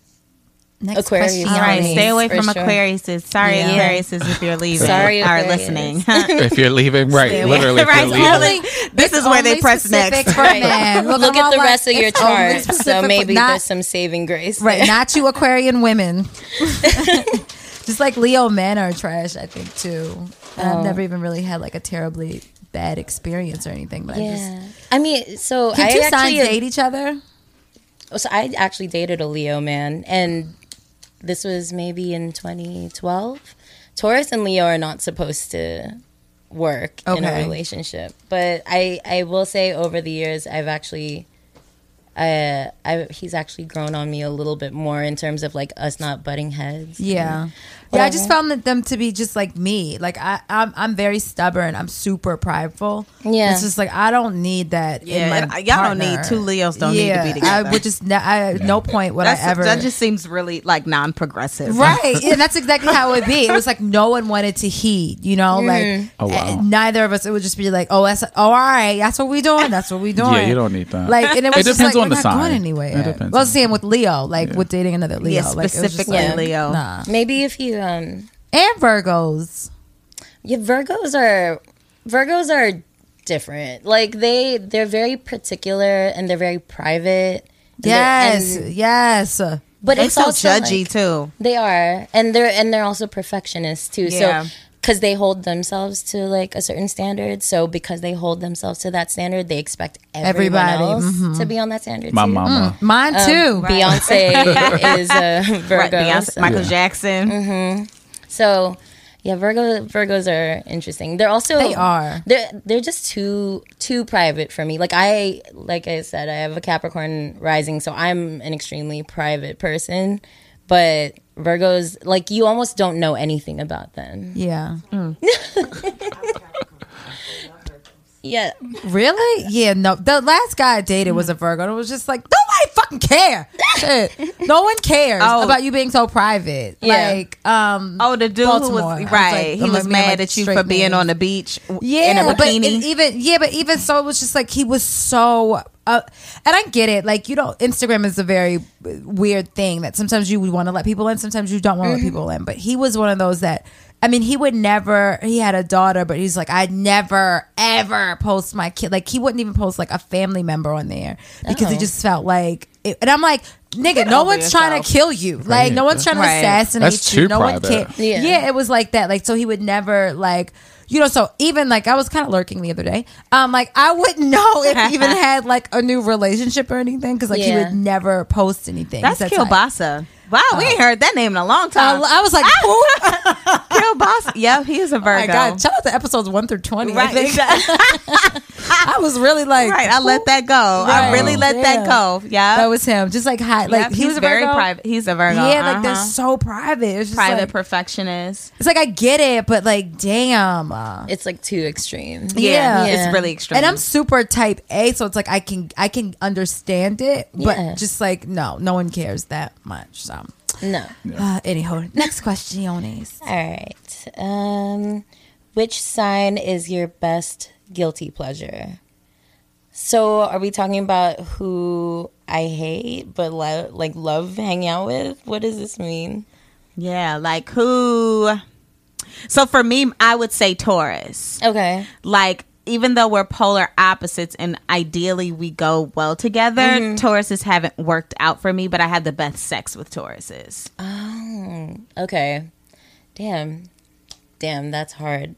D: Next
A: Aquarius.
D: question.
F: All right, stay away from
A: sure.
F: Aquariuses. Sorry,
A: Yeah.
F: Aquariuses, if you're [laughs] leaving
A: Sorry,
F: or
A: Aquarius.
F: listening. [laughs]
G: if you're leaving, right?
D: Stay.
G: Literally, if
F: Right,
G: you're leaving.
F: only- this is where they press next.
D: For men.
A: Look
D: I'm
A: at
D: all
A: the
D: like,
A: rest of your chart. So maybe
D: not-
A: there's some saving grace.
D: Right,
A: there.
D: not you Aquarian women. [laughs] Just like Leo men are trash, I think too.
A: Oh.
D: I've never even really had like a terribly bad experience or anything. But I
A: Yeah. I mean, so
D: just can
A: I
D: two signs
A: actually
D: date each other?
A: Oh, so I actually dated a Leo man, and this was maybe in 2012. Taurus and Leo are not supposed to work in a relationship, but I I will say over the years I've actually. Uh, I, he's actually grown on me a little bit more in terms of like us not butting heads.
D: Yeah. Yeah, I just found that them to be just like me. Like I, I'm, I'm very stubborn. I'm super prideful.
A: Yeah.
D: it's just like I don't need that. in
F: Yeah,
D: my
F: y'all don't need two Leos. Don't need to be together.
D: I
F: together.
D: would just, ne- I, at no point would
F: That's,
D: I ever.
F: that just seems really like non-progressive,
D: Right, [laughs] and that's exactly how it would be. It was like no one wanted to heed, you know, like
G: Oh, wow.
D: uh, neither of us. It would just be like, oh, that's oh, all right, that's what we doing. That's what we doing.
G: Yeah, you don't need that.
D: Like, and it was
G: It
D: just
G: depends
D: like,
G: on
D: we're
G: the
D: not
G: sign.
D: going anywhere.
G: It depends
D: Well,
G: on-
D: same with Leo, like with dating another Leo.
F: Yeah,
D: like, it
F: specifically
D: like,
F: Leo.
D: Nah.
A: Maybe if you um
D: And Virgos.
A: Yeah, Virgos are Virgos are different. Like they they're very particular and they're very private. And they're-
D: Yes,
A: and-
D: yes.
A: but
F: They
A: it's
F: so
A: also
F: judgy
A: like-
F: too.
A: They are, and they're and they're also perfectionists too.
F: Yeah.
A: So because they hold themselves to like a certain standard, so because they hold themselves to that standard, they expect everyone
D: Everybody,
A: else
D: mhm.
A: to be on that standard.
G: My
A: too.
G: mama.
D: Mine
A: Um,
D: too. [laughs]
A: Beyonce is a Virgo.
F: Right, Beyonce, Michael
G: Yeah.
F: Jackson.
A: So yeah, Virgo Virgos are interesting. They're also
D: They are.
A: They're they're just too too private for me. Like I like I said, I have a Capricorn rising, so I'm an extremely private person. But Virgos, like you almost don't know anything about them.
D: Yeah. [laughs]
A: Yeah.
D: Really? Yeah, no. The last guy I dated was a Virgo. And it was just like, nobody fucking care. Shit. [laughs] No one cares
F: Oh.
D: about you being so private.
A: Yeah.
D: Like, um,
F: Oh, the dude who
D: Baltimore. I
F: was
D: was
F: right.
D: like,
F: he was
D: like,
F: mad
D: like
F: at you
D: straight
F: for being
D: names.
F: on the beach
D: yeah,
F: in a
D: but
F: bikini.
D: it- even yeah, but even so, it was just like he was so. Uh, and I get it. Like you know, Instagram is a very weird thing that sometimes you would want to let people in, sometimes you don't want to let people in. But he was one of those that. I mean, he would never. He had a daughter, but he's like, I'd never ever post my kid. Like he wouldn't even post like a family member on there because he
A: Oh.
D: just felt like. It, and I'm like, nigga, no
F: over
D: one's trying to kill you. Like no one's trying to
F: Right.
D: assassinate
G: That's
D: you.
G: too
D: No one can.
A: Yeah.
D: yeah, it was like that. Like so, he would never like. You know, so even like I was kind of lurking the other day. Um, like I wouldn't [laughs] know if he even [laughs] had like a new relationship or anything because like he
A: Yeah.
D: would never post anything.
F: That's. Kielbasa. Wow, we ain't heard that name in a long time.
D: I was like, who? [laughs]
F: Kielbasa. Yep, he is a
D: Oh my
F: Virgo.
D: god! Shout out to episodes one through twenty.
F: Right,
D: I think. [laughs] [laughs] I was really like,
F: right. I let that go. I really let that go. Yeah,
D: that was him. Just like high, like
F: Yep,
D: he
F: he's
D: was a
F: very
D: Virgo.
F: private. He's a Virgo.
D: Yeah, like they're
F: uh-huh.
D: so private. It's just
F: private
D: like,
F: perfectionist.
D: it's like I get it, but like, damn. Uh,
A: It's like too extreme.
D: Yeah.
F: it's really extreme.
D: And I'm super type A, so it's like I can I can understand it, but
A: Yeah.
D: just like no, no one cares that much. So,
A: No.
D: uh, anyhow, next question, Yonis.
A: All right. Um, which sign is your best guilty pleasure? So, are we talking about who I hate but lo- like love hanging out with? What does this mean?
F: yeah, like who? So for me, I would say Taurus.
A: Okay.
F: Like even though we're polar opposites and ideally we go well together,
D: Mm-hmm.
F: Tauruses haven't worked out for me. But I had the best sex with Tauruses.
A: Oh, okay. Damn. Damn, that's hard.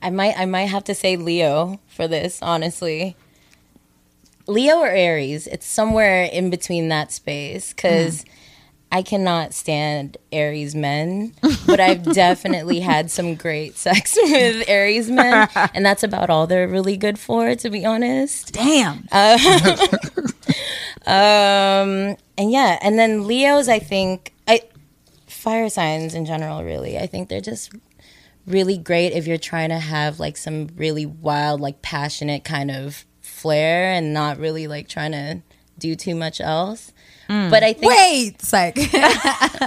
A: I might I might have to say Leo for this, honestly. Leo or Aries, it's somewhere in between that space cuz I cannot stand Aries men, but I've [laughs] definitely had some great sex [laughs] with Aries men, [laughs] and that's about all they're really good for, to be honest.
F: Damn.
A: Um, and yeah, and then Leos, I think I fire signs in general. Really, I think they're just really great if you're trying to have like some really wild, like passionate kind of flair, and not really like trying to do too much else. Mm. But I think
D: Wait, it's [laughs] like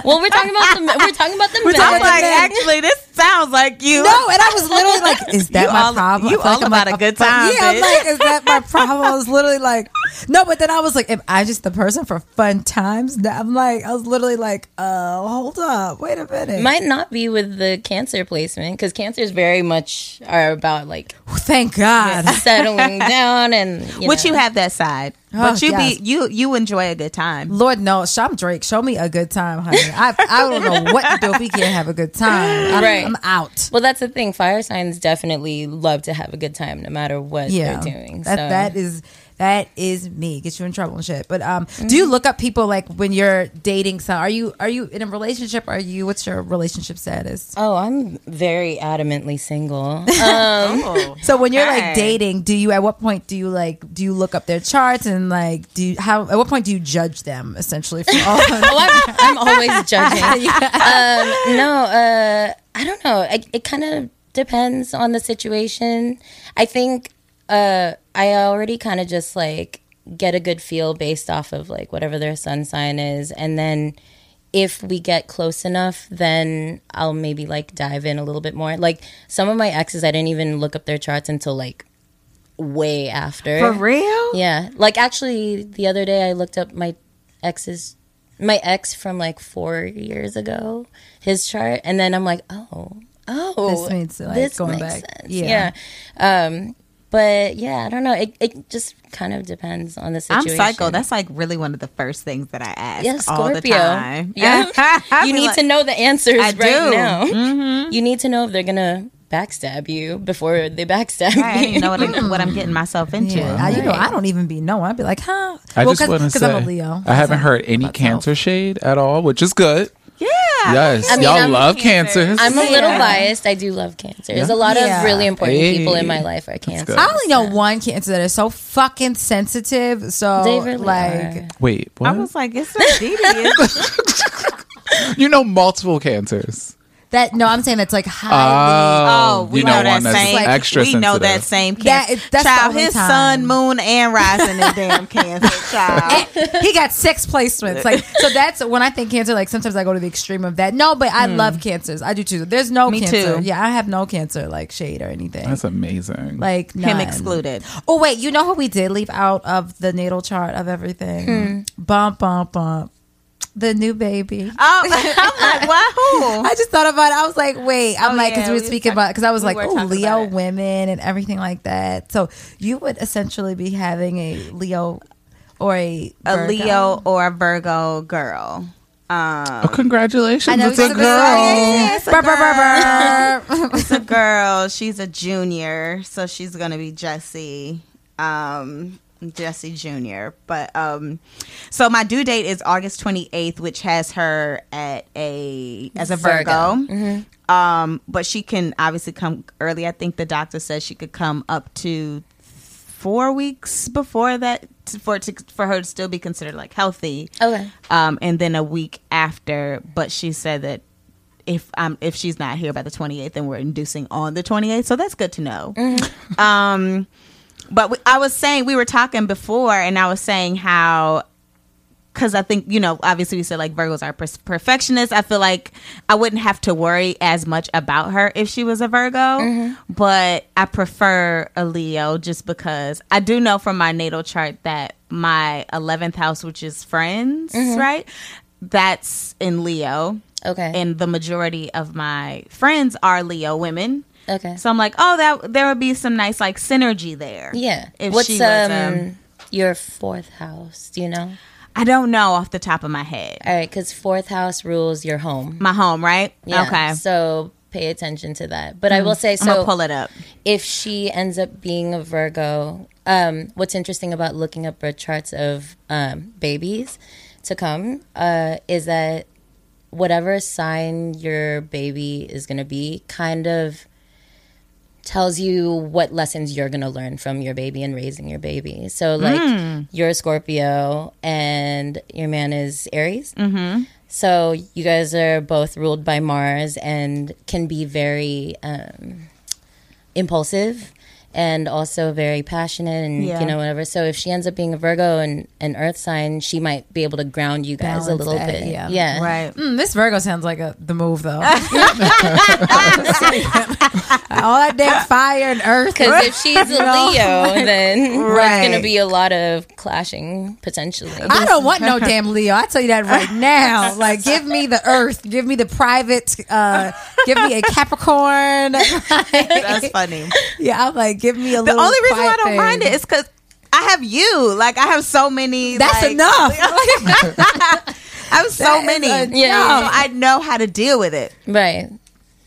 A: well, we're talking about the we're talking about the men.
F: I'm like, actually, this sounds like you.
D: no, and I was literally like, [laughs] is that
F: You
D: my
F: all-
D: problem?
F: you
D: I feel
F: all
D: I'm
F: about
D: like,
F: a good
D: fu-
F: time,
D: Yeah, I'm like, is that my [laughs] problem? I was literally like, no, but then I was like, am I just the person for fun times? I'm like, I was literally like, uh, hold up, wait a minute.
A: might not be with the cancer placement because cancers very much are about like
D: Thank God.
A: settling [laughs] down and you
F: Which
A: know.
F: you have that side,
D: Oh,
F: but you
D: yes.
F: be you you enjoy a good time.
D: Lord knows, I'm Drake. Show me a good time, honey. I I don't know what to do if we can't have a good time. I'm,
A: Right.
D: I'm out.
A: Well, that's the thing. Fire signs definitely love to have a good time, no matter what
D: Yeah,
A: they're doing.
D: that
A: so.
D: that is that is me. Get you in trouble and shit. But um, do
A: Mm-hmm.
D: you look up people like when you're dating? So are you are you in a relationship? Are you what's your relationship status?
A: Oh, I'm very adamantly single. [laughs] Um,
D: So when you're like dating, do you at what point do you like do you look up their charts and like do you how at what point do you judge them essentially for all? [laughs]
A: oh, I'm, I'm always [laughs] judging. um, no, uh, I don't know. I, it kind of depends on the situation. I think uh, I already kind of just like get a good feel based off of like whatever their sun sign is, and then if we get close enough, then I'll maybe like dive in a little bit more. Like some of my exes, I didn't even look up their charts until like way after.
F: For real?
A: Yeah. Like actually the other day I looked up my ex's my ex from like 4 years ago, his chart and then I'm like, "Oh. Oh.
D: This means, like,
A: this
D: going
A: makes
D: back.
A: sense."
D: Yeah.
A: Yeah. Um but yeah, I don't know. It it just kind of depends on the situation.
F: I'm psycho. That's like really one of the first things that I ask
A: yeah,
F: all the
A: Scorpio.
F: time.
A: Yeah. [laughs] [laughs] You need
F: like-
A: to know the answers
F: I
A: right
F: do.
A: now.
F: Mm-hmm.
A: You need to know if they're going to backstab you before they backstab
F: I
A: you.
F: didn't know what, I, what I'm getting myself [laughs] into.
D: Yeah, I, you know, I don't even be knowing. I'd be like, huh?
G: I
D: Well,
G: just want to
D: 'cause
G: say
D: I'm a Leo.
G: I haven't heard any
D: myself.
G: cancer shade at all, which is good.
F: Yeah.
G: Yes,
A: I mean,
G: y'all
A: I'm-
G: love cancers.
A: I'm a little
D: Yeah.
A: biased. I do love cancer. There's
G: Yeah.
A: a lot
D: Yeah.
A: of really important
G: Hey.
A: people in my life are cancer.
D: I only know one cancer that is so fucking sensitive. So
A: They really
D: like,
A: are.
G: Wait,
F: I was like, it's so Didi. [laughs]
G: you know multiple cancers.
D: That no, I'm saying that's like highly.
G: Oh,
F: we
G: you
F: know
G: know,
F: that
G: one that's
F: same.
G: extra
F: we know that same cancer.
D: is- that's
F: child, his
D: time.
F: sun, moon, and rising is damn cancer. [laughs] Child.
D: he got six placements. Like so that's when I think cancer, like sometimes I go to the extreme of that. No, but I love cancers. I do too. There's no
F: Hmm. Me
D: cancer.
F: too.
D: Yeah, I have no cancer like shade or anything.
G: That's amazing.
D: like
F: Him excluded.
D: Oh wait, you know who we did leave out of the natal chart of everything? Bump bump bump. The new baby.
F: Oh, [laughs] I'm like, wow.
D: I just thought about it. I was like, wait. I'm
F: Oh,
D: like, because
F: yeah,
D: we were
F: we was
D: speaking
F: talk-
D: about, because I was
F: we
D: like, oh, Leo women and everything like that. So you would essentially be having a Leo or a
F: a Leo or a Virgo girl. Um,
G: oh, congratulations!
D: I know
G: it's a girl.
F: Yeah, it's a
D: brr.
F: it's a [laughs] girl. She's a junior, so she's gonna be Jessie. Um, Jesse Junior. But um, so my due date is August twenty eighth, which has her at a as a Virgo.
A: Virgo.
F: Um, but she can obviously come early. I think the doctor says she could come up to four weeks before that for to, for her to still be considered like healthy.
A: Okay.
F: Um, and then a week after, but she said that if um if she's not here by the 28th, then we're inducing on the 28th. So that's good to know. Um, but we, I was saying we were talking before, and I was saying how. Because I think you know, obviously, we said like Virgos are per- perfectionists. I feel like I wouldn't have to worry as much about her if she was a Virgo, mm-hmm. but I prefer a Leo just because I do know from my natal chart that my eleventh house, which is friends, mm-hmm. right, that's in Leo,
A: Okay.
F: and the majority of my friends are Leo women.
A: Okay.
F: So I'm like, oh, that there would be some nice like synergy there.
A: yeah.
F: If
A: What's
F: she was,
A: um,
F: um,
A: your fourth house? Do you know?
F: I don't know off the top of my head.
A: All right, because fourth house rules your home.
F: My home, right?
A: Yeah,
F: Okay.
A: So pay attention to that. But I will say so.
F: pull it up.
A: if she ends up being a Virgo, um, what's interesting about looking up birth charts of um, babies to come uh, is that whatever sign your baby is going to be kind of tells you what lessons you're going to learn from your baby and raising your baby. So, like, you're a Scorpio and your man is Aries. Mm-hmm. So, you guys are both ruled by Mars and can be very um, impulsive and also very passionate and
F: Yeah.
A: you know whatever. So if she ends up being a Virgo and an Earth sign, she might be able to ground you guys a little
D: that,
A: bit.
D: yeah.
A: yeah.
F: Right.
D: Mm, this Virgo sounds like a, the move, though. [laughs] [laughs] All that damn fire and earth.
A: Because if she's a [laughs] Leo, then there's
F: Right.
A: going to be a lot of clashing potentially.
D: I don't want no damn Leo. I tell you that right now. Like, give me the Earth. Give me the private. Uh, give me a Capricorn.
F: That's funny.
D: yeah, I'm like, give me a
F: The
D: little.
F: only reason why I don't
D: thing.
F: mind it is because I have you. Like I have so many.
D: That's
F: like-
D: enough. [laughs]
F: I have so
D: That is
F: many.
D: enough.
A: Yeah.
F: So I know how to deal with it.
A: Right.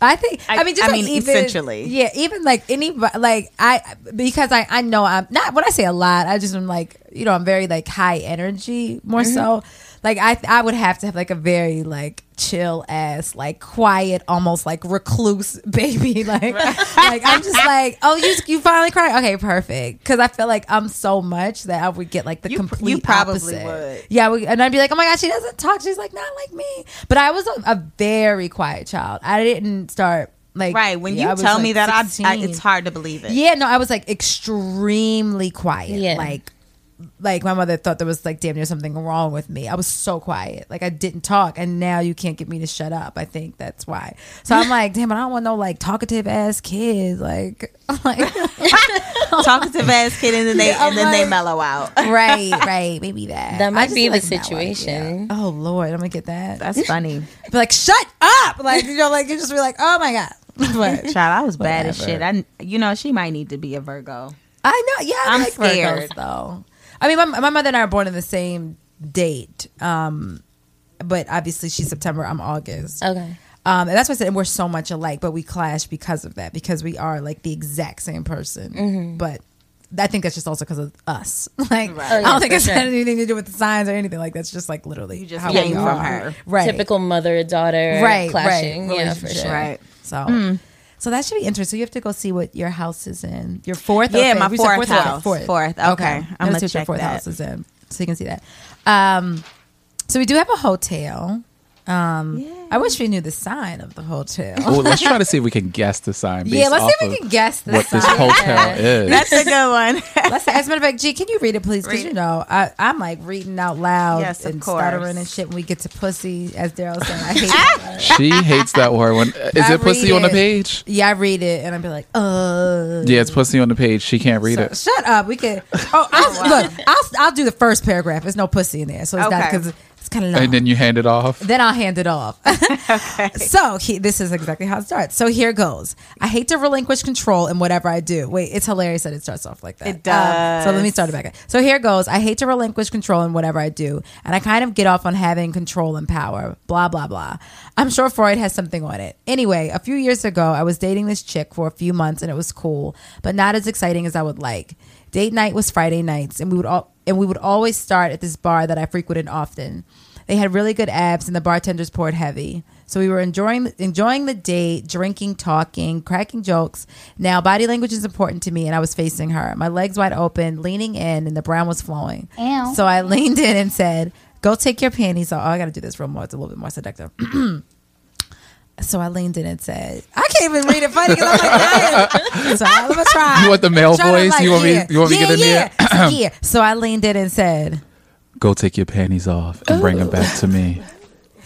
D: I think. I,
F: I-
D: mean, just
F: I
D: like
F: mean,
D: even,
F: essentially.
D: yeah. Even like any, like I, because I, I know I'm not. When I say a lot, I just am like, you know, I'm very like high energy more
F: Mm-hmm.
D: so. Like I, I would have to have like a very like chill ass, like quiet, almost like recluse [laughs] baby. [laughs] Like, like I'm just like, oh, you, you finally cried. Okay, perfect. Because I feel like I'm so much that I would get like the
F: You pr- you
D: complete
F: probably
D: opposite.
F: would.
D: Yeah, I would- and I'd be like, oh my god, she doesn't talk. She's like not like me. But I was a, a very quiet child. I didn't start like
F: Right. When
D: yeah,
F: you
D: was,
F: tell
D: like,
F: me that, I, I, it's hard to believe it.
D: Yeah, no, I was like extremely quiet.
A: Yeah.
D: Like like my mother thought there was like damn near something wrong with me. I was so quiet. Like I didn't talk and now you can't get me to shut up. I think that's why. So I'm like, damn, I don't want no like talkative ass kids. Like [laughs] like [laughs]
F: Talkative ass kid, and then they
D: Yeah,
F: and then they mellow out. [laughs]
D: right, right, maybe that.
A: That might be the
D: like that
A: situation.
D: yeah. Oh Lord, I'm gonna get that.
F: That's funny.
D: Be like, shut up! Like you know, like you just be like, oh my god. But
F: Child, I was bad as shit. I, you know, she might need to be a Virgo.
D: I know, yeah, I
F: I'm
D: like
F: scared.
D: Virgos, though. I mean, my, my mother and I are born in the same date, um, but obviously she's September, I'm August.
A: Okay.
D: Um, and that's why I said and we're so much alike, but we clash because of that, because we are like the exact same person.
A: Mm-hmm.
D: But I think that's just also because of us. [laughs] Like,
A: Oh,
D: I don't think it's
A: sure.
D: had anything to do with the signs or anything like that's just like literally
F: You just
D: how
F: came
D: we
F: from
D: are.
F: her.
D: right?
A: Typical mother and daughter
D: right,
A: clashing.
D: right,
A: Yeah, for sure.
F: Right.
D: So, so that should be interesting. So you have to go see what your house is in. Your fourth,
F: Yeah,
D: okay.
F: my
D: said
F: fourth house.
D: Fourth,
F: Fourth, okay. I'm
D: I'm
F: gonna
D: see what your fourth
F: that.
D: house is in, so you can see that. Um, so we do have a hoe tale. Um, I wish we knew the sign of the hoe tale.
G: Well, let's try to [laughs] see if we can guess the sign. Based
D: yeah, let's see if we can guess the
G: what
D: sign.
G: this hoe tale is.
F: That's a good one. [laughs]
D: Let's as a matter of fact, G, can you read it, please? Because you know, I, I'm like reading out loud
F: Yes, of
D: and
F: course.
D: stuttering and shit when we get to pussy, as Daryl said. I hate [laughs] it.
G: she hates that word. When is
D: I
G: it pussy
D: read
G: on the page?
D: Yeah, I read it and I'd be like, uh.
G: Yeah, it's pussy on the page. She can't read
D: So,
G: it.
D: shut up. We could. Oh, I'll, look. I'll I'll do the first paragraph. There's no pussy in there, so it's not because it's kind of long.
G: And then you hand it off.
D: Then I'll hand it off. [laughs] okay. So he, this is exactly how it starts. So here goes. I hate to relinquish control in whatever I do. Wait, it's hilarious that it starts off like that.
F: It does.
D: Um, so let me start it back. So here goes. I hate to relinquish control in whatever I do, and I kind of get off on having control and power. Blah blah blah. I'm sure Freud has something on it. Anyway, a few years ago, I was dating this chick for a few months, and it was cool, but not as exciting as I would like. Date night was Friday nights, and we would all and we would always start at this bar that I frequented often. They had really good abs, and the bartenders poured heavy. So we were enjoying enjoying the date, drinking, talking, cracking jokes. Now, body language is important to me, and I was facing her, my legs wide open, leaning in, and the brown was flowing. So I leaned in and said, "Go take your panties off." Oh, I got to do this real more. It's a little bit more seductive. [clears throat] So I leaned in and said, "I can't even read it funny because I'm like, dying." [laughs] so I'm gonna try.
G: You want the male
D: Try to,
G: voice?
D: like,
G: You want me- you want me to
D: yeah,
G: get in
D: yeah.
G: there? [clears throat]
D: So, yeah. So I leaned in and said,
G: Go take your panties off and bring them back to me.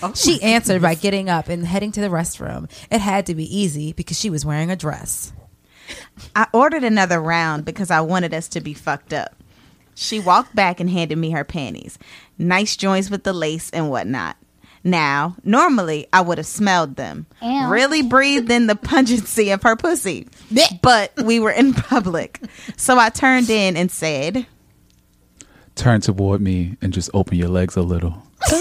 G: Oh.
D: She answered by getting up and heading to the restroom. It had to be easy because she was wearing a dress.
F: I ordered another round because I wanted us to be fucked up. She walked back and handed me her panties. Nice joints with the lace and whatnot. Now, normally I would have smelled them.
I: Ew.
F: Really breathed in the pungency of her pussy. But we were in public. So I turned in and said,
G: Turn toward me and just open your legs a little. [laughs]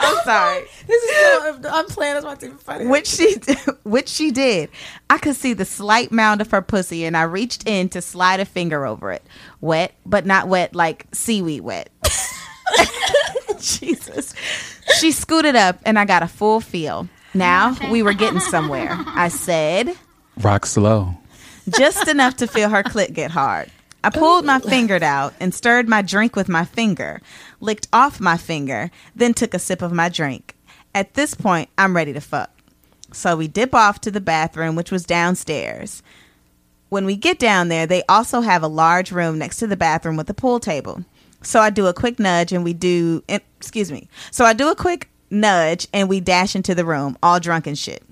F: I'm sorry.
D: This is so unplanned. That's why it's even funny.
F: which she [laughs] which she did. I could see the slight mound of her pussy and I reached in to slide a finger over it. Wet, but not wet like seaweed wet. [laughs] [laughs] Jesus. She scooted up and I got a full feel. Now we were getting somewhere. I said,
G: Rock slow.
F: just enough to feel her clit get hard. I pulled my finger out and stirred my drink with my finger, licked off my finger, then took a sip of my drink. At this point, I'm ready to fuck. So we dip off to the bathroom, which was downstairs. When we get down there, they also have a large room next to the bathroom with a pool table. So I do a quick nudge and we do, excuse me. So I do a quick nudge and we dash into the room, all drunk and shit.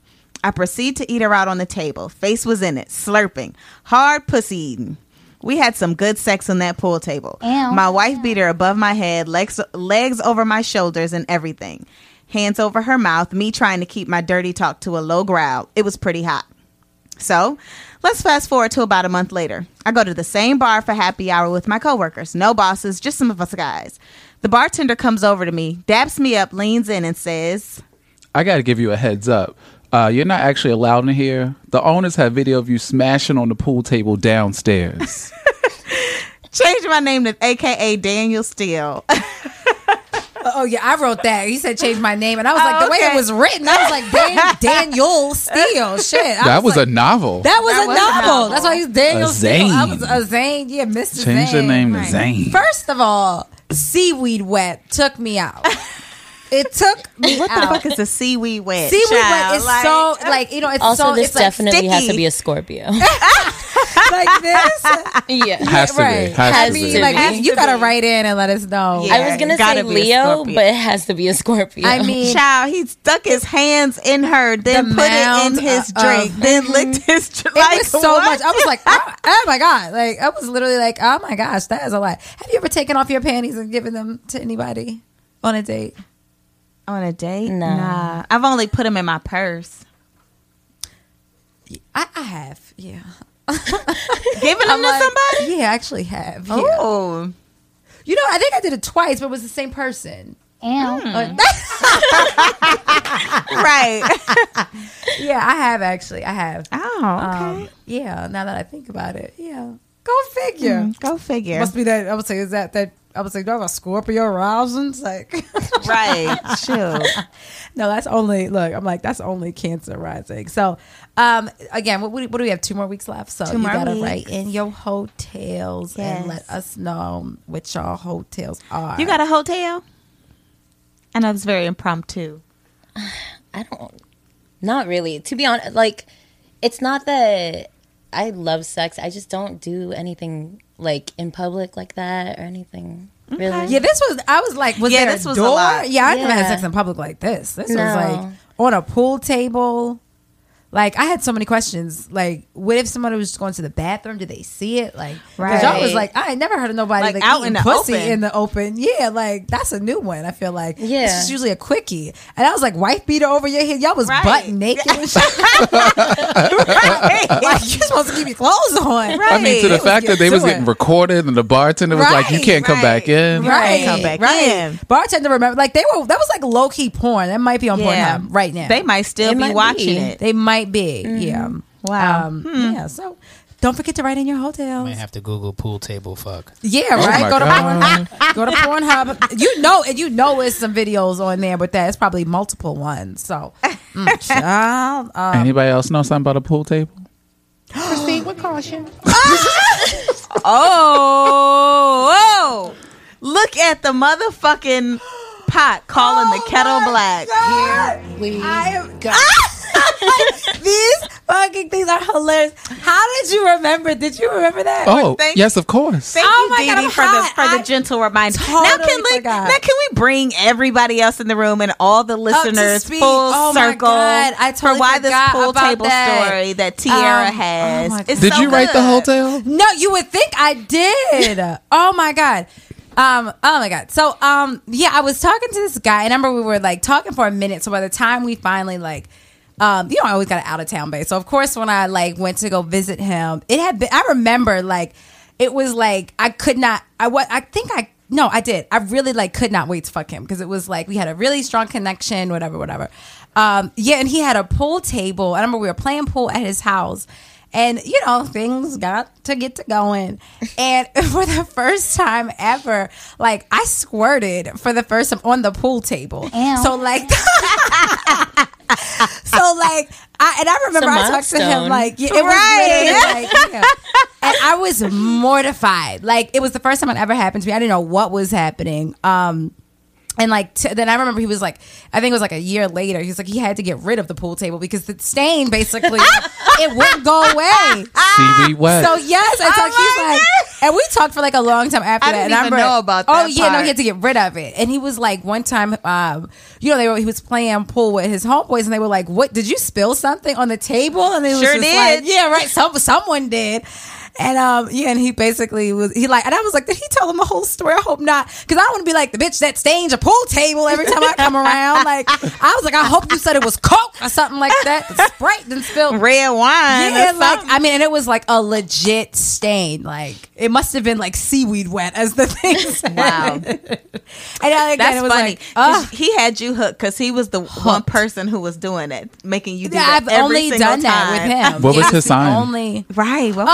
F: I proceed to eat her out on the table. Face was in it, slurping, hard pussy eating. We had some good sex on that pool table.
I: Ew.
F: My wife beat her above my head, legs legs over my shoulders, and everything. Hands over her mouth, me trying to keep my dirty talk to a low growl. It was pretty hot. So let's fast forward to about a month later. I go to the same bar for happy hour with my coworkers. No bosses, just some of us guys. The bartender comes over to me, daps me up, leans in, and says,
G: I got to give you a heads up. Uh, you're not actually allowed in here. The owners have video of you smashing on the pool table downstairs. [laughs]
F: Change my name to AKA Danielle Steel. [laughs]
D: Oh, oh yeah, I wrote that. He said change my name, and I was like,
F: Oh,
D: the way it was written, I was like, Dan, [laughs] Danielle Steel. Shit, I
G: that was
D: like,
G: a novel.
D: that was
F: That
D: a
F: was a
D: novel.
F: novel.
D: That's why he's Daniel
G: A
D: Steele. I was a Zane. Yeah, Mr.
G: Change the
D: Zane.
G: name to Zane.
D: First of all, seaweed wet took me out. [laughs] It took [laughs] me
F: what the
D: out.
F: fuck is a seaweed wet?
D: Seaweed wet is
F: Like-
D: so like you know it's
A: Also,
D: so
A: this
D: it's like
A: definitely has to be a Scorpio. [laughs] [laughs]
D: like this.
A: yeah.
G: Has to
D: right.
G: be. Has,
A: Has
G: to
D: I
G: be.
D: like
A: be.
D: you, you gotta write in and let us know.
F: Yeah.
A: I was gonna
F: gotta
A: say Leo, but it has to be a Scorpio.
D: I mean,
F: Child, he stuck his hands in her, then
D: The
F: put it in his
D: of-
F: drink,
D: of-
F: then licked his drink.
D: It
F: like,
D: was so
F: what?
D: much. I was like, oh, oh my god! Like I was literally like, oh my gosh, that is a lot. Have you ever taken off your panties and given them to anybody on a date?
F: On a date?
A: No.
F: Nah, I've only put them in my purse.
D: I, I have, yeah. [laughs]
F: Giving them
D: I'm
F: to
D: like,
F: somebody?
D: Yeah, I actually have. Yeah.
F: Oh,
D: You know, I think I did it twice, but it was the same person.
I: Ew.
D: Uh, [laughs]
F: right. [laughs]
D: yeah, I have actually. I have.
F: oh, okay.
D: Um, yeah, now that I think about it, yeah. Go figure.
F: Mm, Go figure.
D: Must be that. I would say is that that. I would say, do I have a Scorpio arousings? Like, [laughs]
F: right. chill.
D: no, that's only. Look, I'm like, that's only Cancer rising. So, um, again, what, what do we have? Two more weeks left. So
F: Two
D: you
F: more
D: gotta
F: weeks.
D: write in your hoe tales
F: and
D: let us know which your hoe tales are.
F: You got a hoe tale? And I know it's very impromptu. [sighs]
A: I don't. Not really. To be honest, like it's not that I love sex. I just don't do anything like in public like that or anything. Really.
D: Yeah, this was. I was like, was
F: Yeah,
D: there
F: this
D: a
F: was a
D: door?
F: lot.
D: Yeah, I never had sex in public like this. This was like on a pool table. Like I had so many questions. Like, what if somebody was just going to the bathroom? Did they see it? Like, right? y'all was like, I ain't never heard of nobody
F: Like,
D: like,
F: out in the
D: pussy
F: open.
D: in the open. Yeah, like that's a new one. I feel like
A: Yeah.
D: it's just usually a quickie. And I was like, wife beater over your head. Y'all was
F: Right.
D: butt naked [laughs] and shit. like you supposed to keep your clothes on. Right.
G: I mean, to the
D: They
G: fact that they was getting
D: it.
G: recorded and the bartender was like, "You can't come back in."
D: Right,
F: Come back
D: right.
F: in.
D: Bartender remember like they were that was like low key porn. That might be on
F: Yeah.
D: Pornhub right now.
F: They might still
A: It
F: be
A: might
F: watching
A: be.
F: it.
D: They might be. Yeah.
F: Wow.
D: Um, Yeah. So don't forget to write in your hoe tales.
H: Might have to Google pool table fuck.
D: Yeah, right.
G: my
D: Go to
G: God.
D: Pornhub. Go to Pornhub. You know, and you know, it's some videos on there, but that it's probably multiple ones. So, mm, [laughs] child, um,
G: Anybody else know something about a pool table?
B: Proceed with caution.
F: Oh, whoa. Look at the motherfucking pot calling the kettle black.
B: We
D: I am-
B: go. [laughs]
D: these fucking things are hilarious. How did you remember? Did you remember that?
G: Oh,
F: thank-
G: yes, of course.
F: Thank
D: Oh
F: you,
D: my
F: Dee
D: God,
F: Dee,
D: I'm
F: for the for the
D: I
F: gentle reminder. now can we, now can we bring everybody else in the room and all the listeners
D: speak.
F: full
D: Oh my
F: circle
D: God, I totally
F: for why this
D: forgot
F: pool table
D: that.
F: story that Tiara
D: Um,
F: has?
D: oh
G: Did
F: so
G: you write the
F: good.
G: hoe tale?
D: No, you would think I did. [laughs] oh my god. Um, oh my god. So um yeah, I was talking to this guy I remember we were like talking for a minute. So by the time we finally like um, you know, I always got an out of town base. So of course when I like went to go visit him, it had been I remember like it was like I could not I what I think I no, I did. I really like could not wait to fuck him because it was like we had a really strong connection, whatever, whatever. Um, yeah, and he had a pool table. I remember we were playing pool at his house. And you know, things got to get to going. And [laughs] for the first time ever, like I squirted for the first time on the pool table. So like [laughs] So like I and I remember I talked to him like yeah, it was
F: Right. [laughs]
D: like yeah. and I was mortified. Like it was the first time it ever happened to me. I didn't know what was happening. Um and like t- then I remember he was like, I think it was like a year later. He was like he had to get rid of the pool table because the stain basically [laughs] it wouldn't go away.
G: Seaweed wet.
D: So yes, I talked.
F: Oh
D: he's
F: my
D: like, and we talked for like a long time after
F: I
D: that.
F: didn't
D: and I
F: even
D: remember-
F: know about that.
D: Oh
F: that
D: yeah, no, he had to get rid of it. And he was like, one time, um, you know, they were he was playing pool with his homeboys, and they were like, "What? Did you spill something on the table?" And they was
F: Sure
D: just
F: did.
D: like, "Yeah, right. Some someone did." And um, yeah, and he basically was he like, and I was like, did he tell him the whole story? I hope not, because I don't want to be like the bitch that stains a pool table every time I come around. Like, I was like, I hope you said it was coke or something like that. The Sprite didn't spill
F: Red wine.
D: yeah, like. I mean, and it was like a legit stain. Like it must have been like seaweed wet, as the thing [laughs] said.
F: Wow.
D: and I, again,
F: That's
D: it was
F: funny.
D: like, oh,
F: he had you hooked because he was the one person who was doing it, making you do
D: yeah,
F: that
D: I've
F: every
D: only
F: single
D: done that with him.
G: What was his sign?
D: Only
F: Right. Well,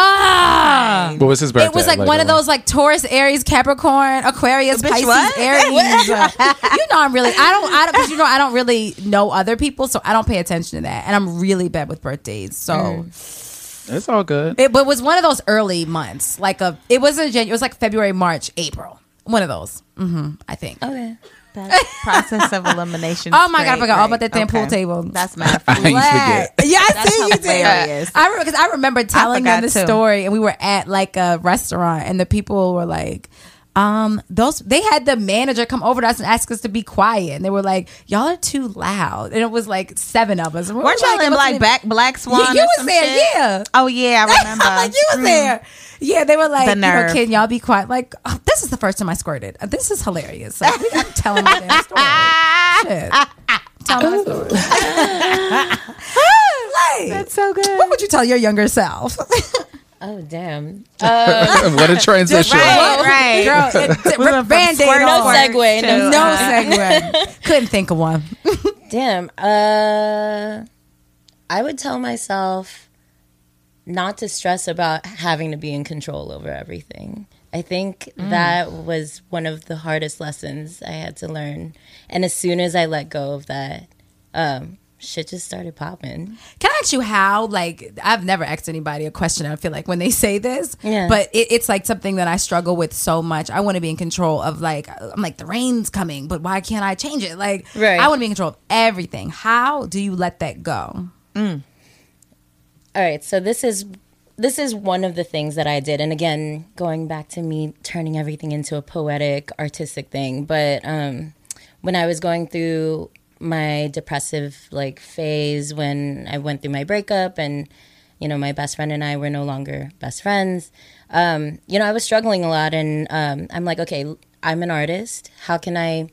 D: ah.
G: what was his birthday?
D: It was like, one of those like Taurus, Aries, Capricorn, Aquarius,
F: Bitch,
D: Pisces,
F: what?
D: Aries. [laughs] You know, I'm really, I don't, I don't, because you know, I don't really know other people, so I don't pay attention to that, and I'm really bad with birthdays. So
F: Mm.
G: It's all good.
D: It but it was one of those early months, like a. It wasn't January. It was like February, March, April. One of those. hmm I think.
A: Okay.
F: That process of elimination.
D: Oh my god, I
F: straight,
D: forgot all
F: right.
D: about that damn pool table.
F: That's my
G: I used to forget.
D: Yeah, I
F: That's
D: see you did.
F: hilarious.
D: I remember because I remember telling them the
F: too.
D: story, and we were at like a restaurant, and the people were like. Um, those they had the manager come over to us and ask us to be quiet, and they were like, "Y'all are too loud," and it was like seven of us. And we
F: Weren't
D: were
F: y'all
D: it
F: in like back Black [laughs] Swan?
D: Yeah, you was there,
F: shit?
D: yeah.
F: Oh yeah, I [laughs] remember.
D: I'm like, you was
F: Mm.
D: there. Yeah, they were like,
F: The
D: you know,
F: nerve.
D: can y'all be quiet? Like, oh, this is the first time I squirted. This is hilarious. Like, we got telling my damn [laughs] story. Shit. Tell my story. like,
F: That's so good.
D: what would you tell your younger self?
A: Oh damn. Uh, [laughs]
G: what a transition.
F: Right, right.
D: Girl, it, [laughs] it, rip Band-Aid
A: no segue.
F: to-
A: No,
D: No segue. [laughs] Couldn't think of one.
A: Damn. Uh, I would tell myself not to stress about having to be in control over everything. I think that was one of the hardest lessons I had to learn. And as soon as I let go of that, um, shit just started popping.
D: Can I ask you how? Like, I've never asked anybody a question. I feel like when they say this,
A: Yeah.
D: but it, it's like something that I struggle with so much. I want to be in control of like, I'm like the rain's coming, but why can't I change it? Like,
A: Right.
D: I want to be in control of everything. How do you let that go?
A: All right, so this is this is one of the things that I did, and again, going back to me turning everything into a poetic, artistic thing. But um, when I was going through my depressive like phase, when I went through my breakup, and you know, my best friend and I were no longer best friends. Um, you know, I was struggling a lot, and um, I'm like, okay, I'm an artist. How can I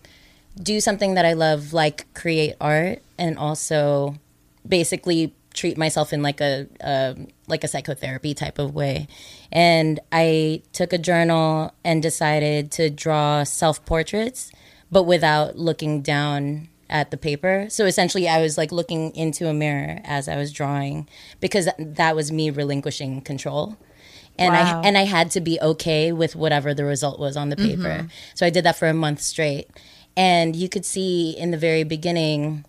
A: do something that I love, like create art, and also basically treat myself in like a um like a psychotherapy type of way. And I took a journal and decided to draw self portraits, but without looking down at the paper. So essentially, I was like looking into a mirror as I was drawing because that was me relinquishing control. And
F: Wow.
A: I and I had to be okay with whatever the result was on the mm-hmm. paper. So I did that for a month straight. And you could see in the very beginning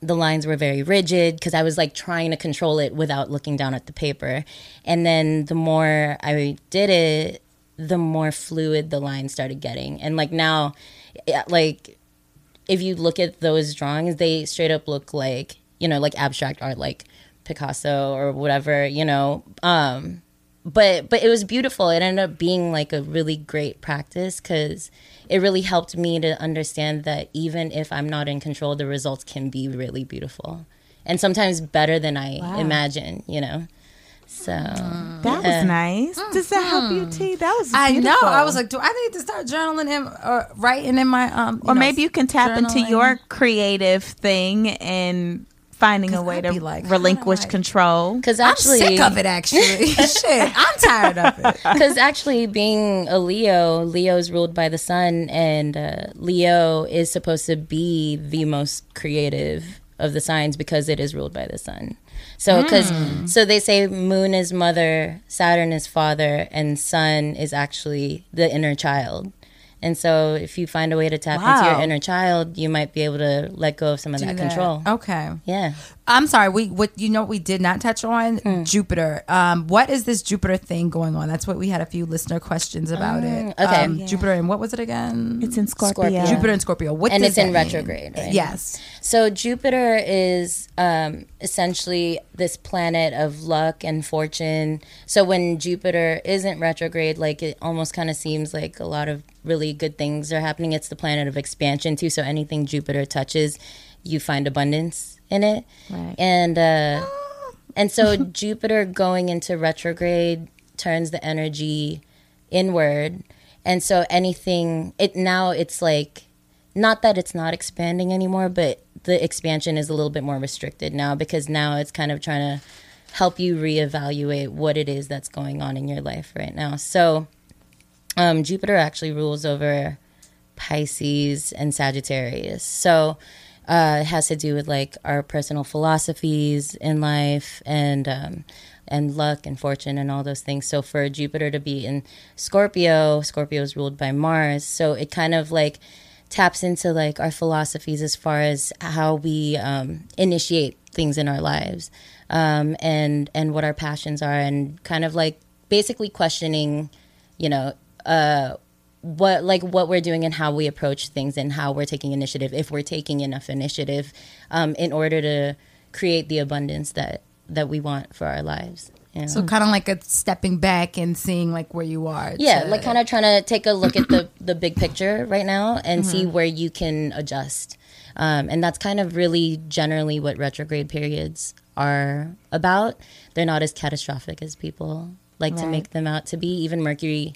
A: the lines were very rigid because I was like trying to control it without looking down at the paper. And then the more I did it, the more fluid the lines started getting. And like now, like if you look at those drawings, they straight up look like, you know, like abstract art, like Picasso or whatever, you know. Um, but but it was beautiful. It ended up being like a really great practice because it really helped me to understand that even if I'm not in control, the results can be really beautiful and sometimes better than I imagine. You know, so
F: That
A: yeah.
F: was nice. Does that help you, T? That was
D: I know. I was like, do I need to start journaling in or writing in my um?
F: or
D: know,
F: maybe you can tap into your creative thing and finding a way
D: I'd
F: to
D: be like,
F: relinquish
D: I-
F: control.
A: because
D: I'm
A: actually,
D: sick of it. Actually, [laughs] shit, I'm tired of it.
A: because actually being a leo leo's ruled by the sun and uh, leo is supposed to be the most creative of the signs because it is ruled by the sun so because hmm. so they say moon is mother saturn is father and sun is actually the inner child. And so if you find a way to tap into your inner child you might be able to let go of some of that,
D: that.
A: control.
D: Okay.
A: yeah
D: I'm sorry. We what you know what we did not touch on
A: Hmm.
D: Jupiter. Um, what is this Jupiter thing going on? That's what we had a few listener questions about it.
A: Mm, okay.
D: Um, Jupiter and what was it again?
F: It's in Scorpio.
A: Scorpio.
D: Jupiter and Scorpio. What
A: And
D: does
A: it's in retrograde, right?
D: Yes.
A: So Jupiter is um, essentially this planet of luck and fortune. So when Jupiter isn't retrograde, like it almost kind of seems like a lot of really good things are happening. It's the planet of expansion too. So anything Jupiter touches, you find abundance in it.
F: Right.
A: And uh, and so Jupiter going into retrograde turns the energy inward. And so anything it now it's like not that it's not expanding anymore, but the expansion is a little bit more restricted now because now it's kind of trying to help you reevaluate what it is that's going on in your life right now. So um, Jupiter actually rules over Pisces and Sagittarius. So uh, has to do with like our personal philosophies in life and um, and luck and fortune and all those things. So for Jupiter to be in Scorpio, Scorpio is ruled by Mars. So it kind of like taps into like our philosophies as far as how we um, initiate things in our lives um, and and what our passions are and kind of like basically questioning you know uh, what like what we're doing and how we approach things and how we're taking initiative if we're taking enough initiative um, in order to create the abundance that that we want for our lives you know?
D: So kind of like a stepping back and seeing like where you are.
A: yeah
D: to-
A: like kind of trying to take a look at the [clears throat] the big picture right now and see
D: Mm-hmm.
A: where you can adjust um, and that's kind of really generally what retrograde periods are about they're not as catastrophic as people like to make them out to be even mercury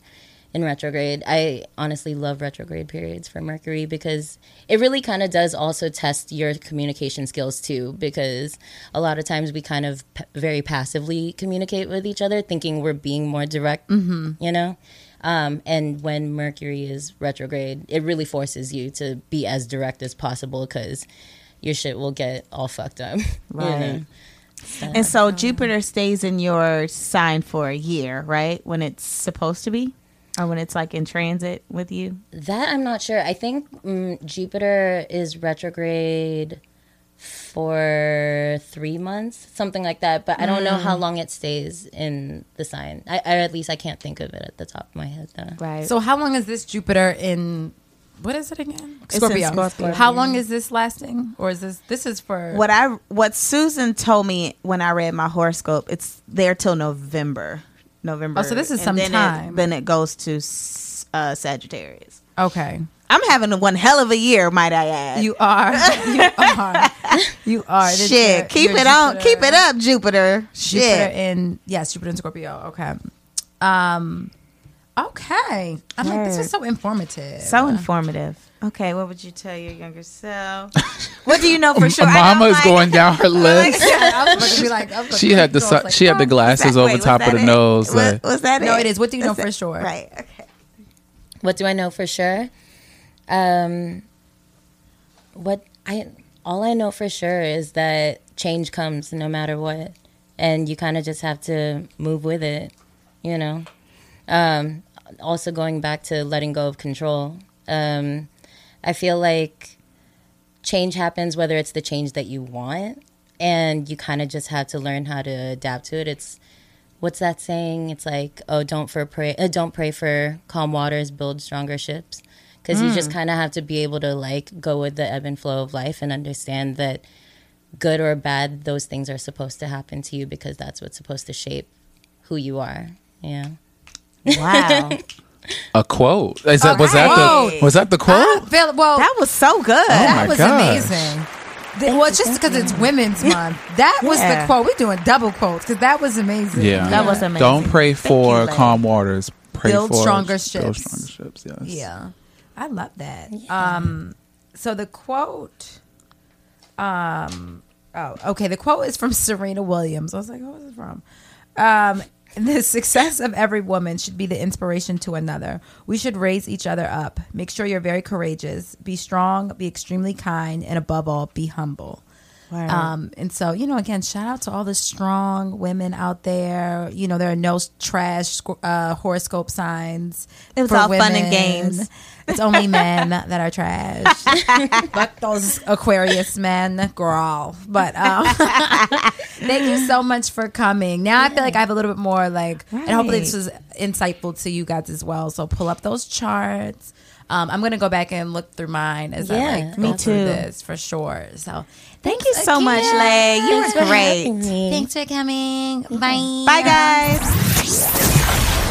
A: in retrograde i honestly love retrograde periods for mercury because it really kind of does also test your communication skills too because a lot of times we kind of p- very passively communicate with each other thinking we're being more direct you know um, and when mercury is retrograde it really forces you to be as direct as possible because your shit will get all fucked up [laughs] you
F: Right.
A: know?
F: And so Jupiter stays in your sign for a year, right? When it's supposed to be? Or when it's like in transit with you?
A: That I'm not sure. I think mm, Jupiter is retrograde for three months, something like that. But I don't know how long it stays in the sign. I, I at least I can't think of it at the top of my head. Though.
F: Right.
D: So how long is this Jupiter in? What is it again?
F: in
D: Scorpio.
F: Scorpio.
D: How long is this lasting, or is this this is for
F: what I what Susan told me when I read my horoscope, it's there till November. November.
D: Oh, so this is
F: And
D: some
F: then
D: time.
F: It, then it goes to uh, Sagittarius.
D: Okay,
F: I'm having one hell of a year, might I add.
D: you are, you are, [laughs] you are.
F: Shit, keep it on, keep it up, Jupiter.
D: Jupiter
F: Shit.
D: in yes, Jupiter in Scorpio. Okay, um, okay. I'm like this was so informative.
F: So informative. Okay, what would you tell your younger self? [laughs] what do you know for [laughs] sure? I know,
G: Mama is
F: like-
G: going down her [laughs] list.
D: I was about to be like, I was
G: She had the
D: go,
G: su-
D: like,
G: she had the glasses
F: Wait,
G: over
F: was
G: top of the
F: it?
G: nose.
F: Was,
G: like-
F: was that
D: No,
F: it?
D: it is. What do you know
F: Was
D: for
F: it-
D: sure?
F: Right. Okay.
A: What do I know for sure? Um, what I all I know for sure is that change comes no matter what, and you kind of just have to move with it. You know. Um, also going back to letting go of control. Um, I feel like change happens whether it's the change that you want, and you kind of just have to learn how to adapt to it. It's what's that saying? It's like, oh, don't for pray, uh, don't pray for calm waters, build stronger ships. Because you just kind of have to be able to like go with the ebb and flow of life and understand that good or bad, those things are supposed to happen to you because that's what's supposed to shape who you are. Yeah.
F: Wow. [laughs]
G: a quote. Is that was that
D: Alright.
G: the was that the quote?
D: I feel, well,
F: that was so good.
D: that was
G: gosh.
D: amazing. The- well, just because it's Women's Month. That was
F: Yeah.
D: the quote. We're doing double quotes because that was amazing.
G: Yeah,
F: That was amazing.
G: Don't pray for
F: you,
G: calm waters. Pray
D: Build
G: for
D: stronger
G: build
D: ships.
G: stronger ships. Yes.
D: Yeah. I love that. Um so the quote um oh okay, the quote is from [laughs] Serena Williams. I was like, who is it from? Um the success of every woman should be the inspiration to another. We should raise each other up. Make sure you're very courageous. Be strong, be extremely kind, and above all, be humble. Um, and so, you know, again, shout out to all the strong women out there. You know, there are no trash uh, horoscope signs.
F: It was
D: for
F: all fun and games.
D: It's only men that are trash. [laughs] Fuck those Aquarius men, girl. But um, [laughs] thank you so much for coming. Now I feel like I have a little bit more like, and hopefully this was insightful to you guys as well. So pull up those charts. Um, I'm gonna go back and look through mine as I
A: Yeah,
D: like
A: me
D: go through
F: too.
D: this for sure. So
F: Thank you so much, Leigh. You were great.
D: Thanks for coming. Bye.
F: Bye, guys.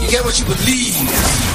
E: You get what you believe.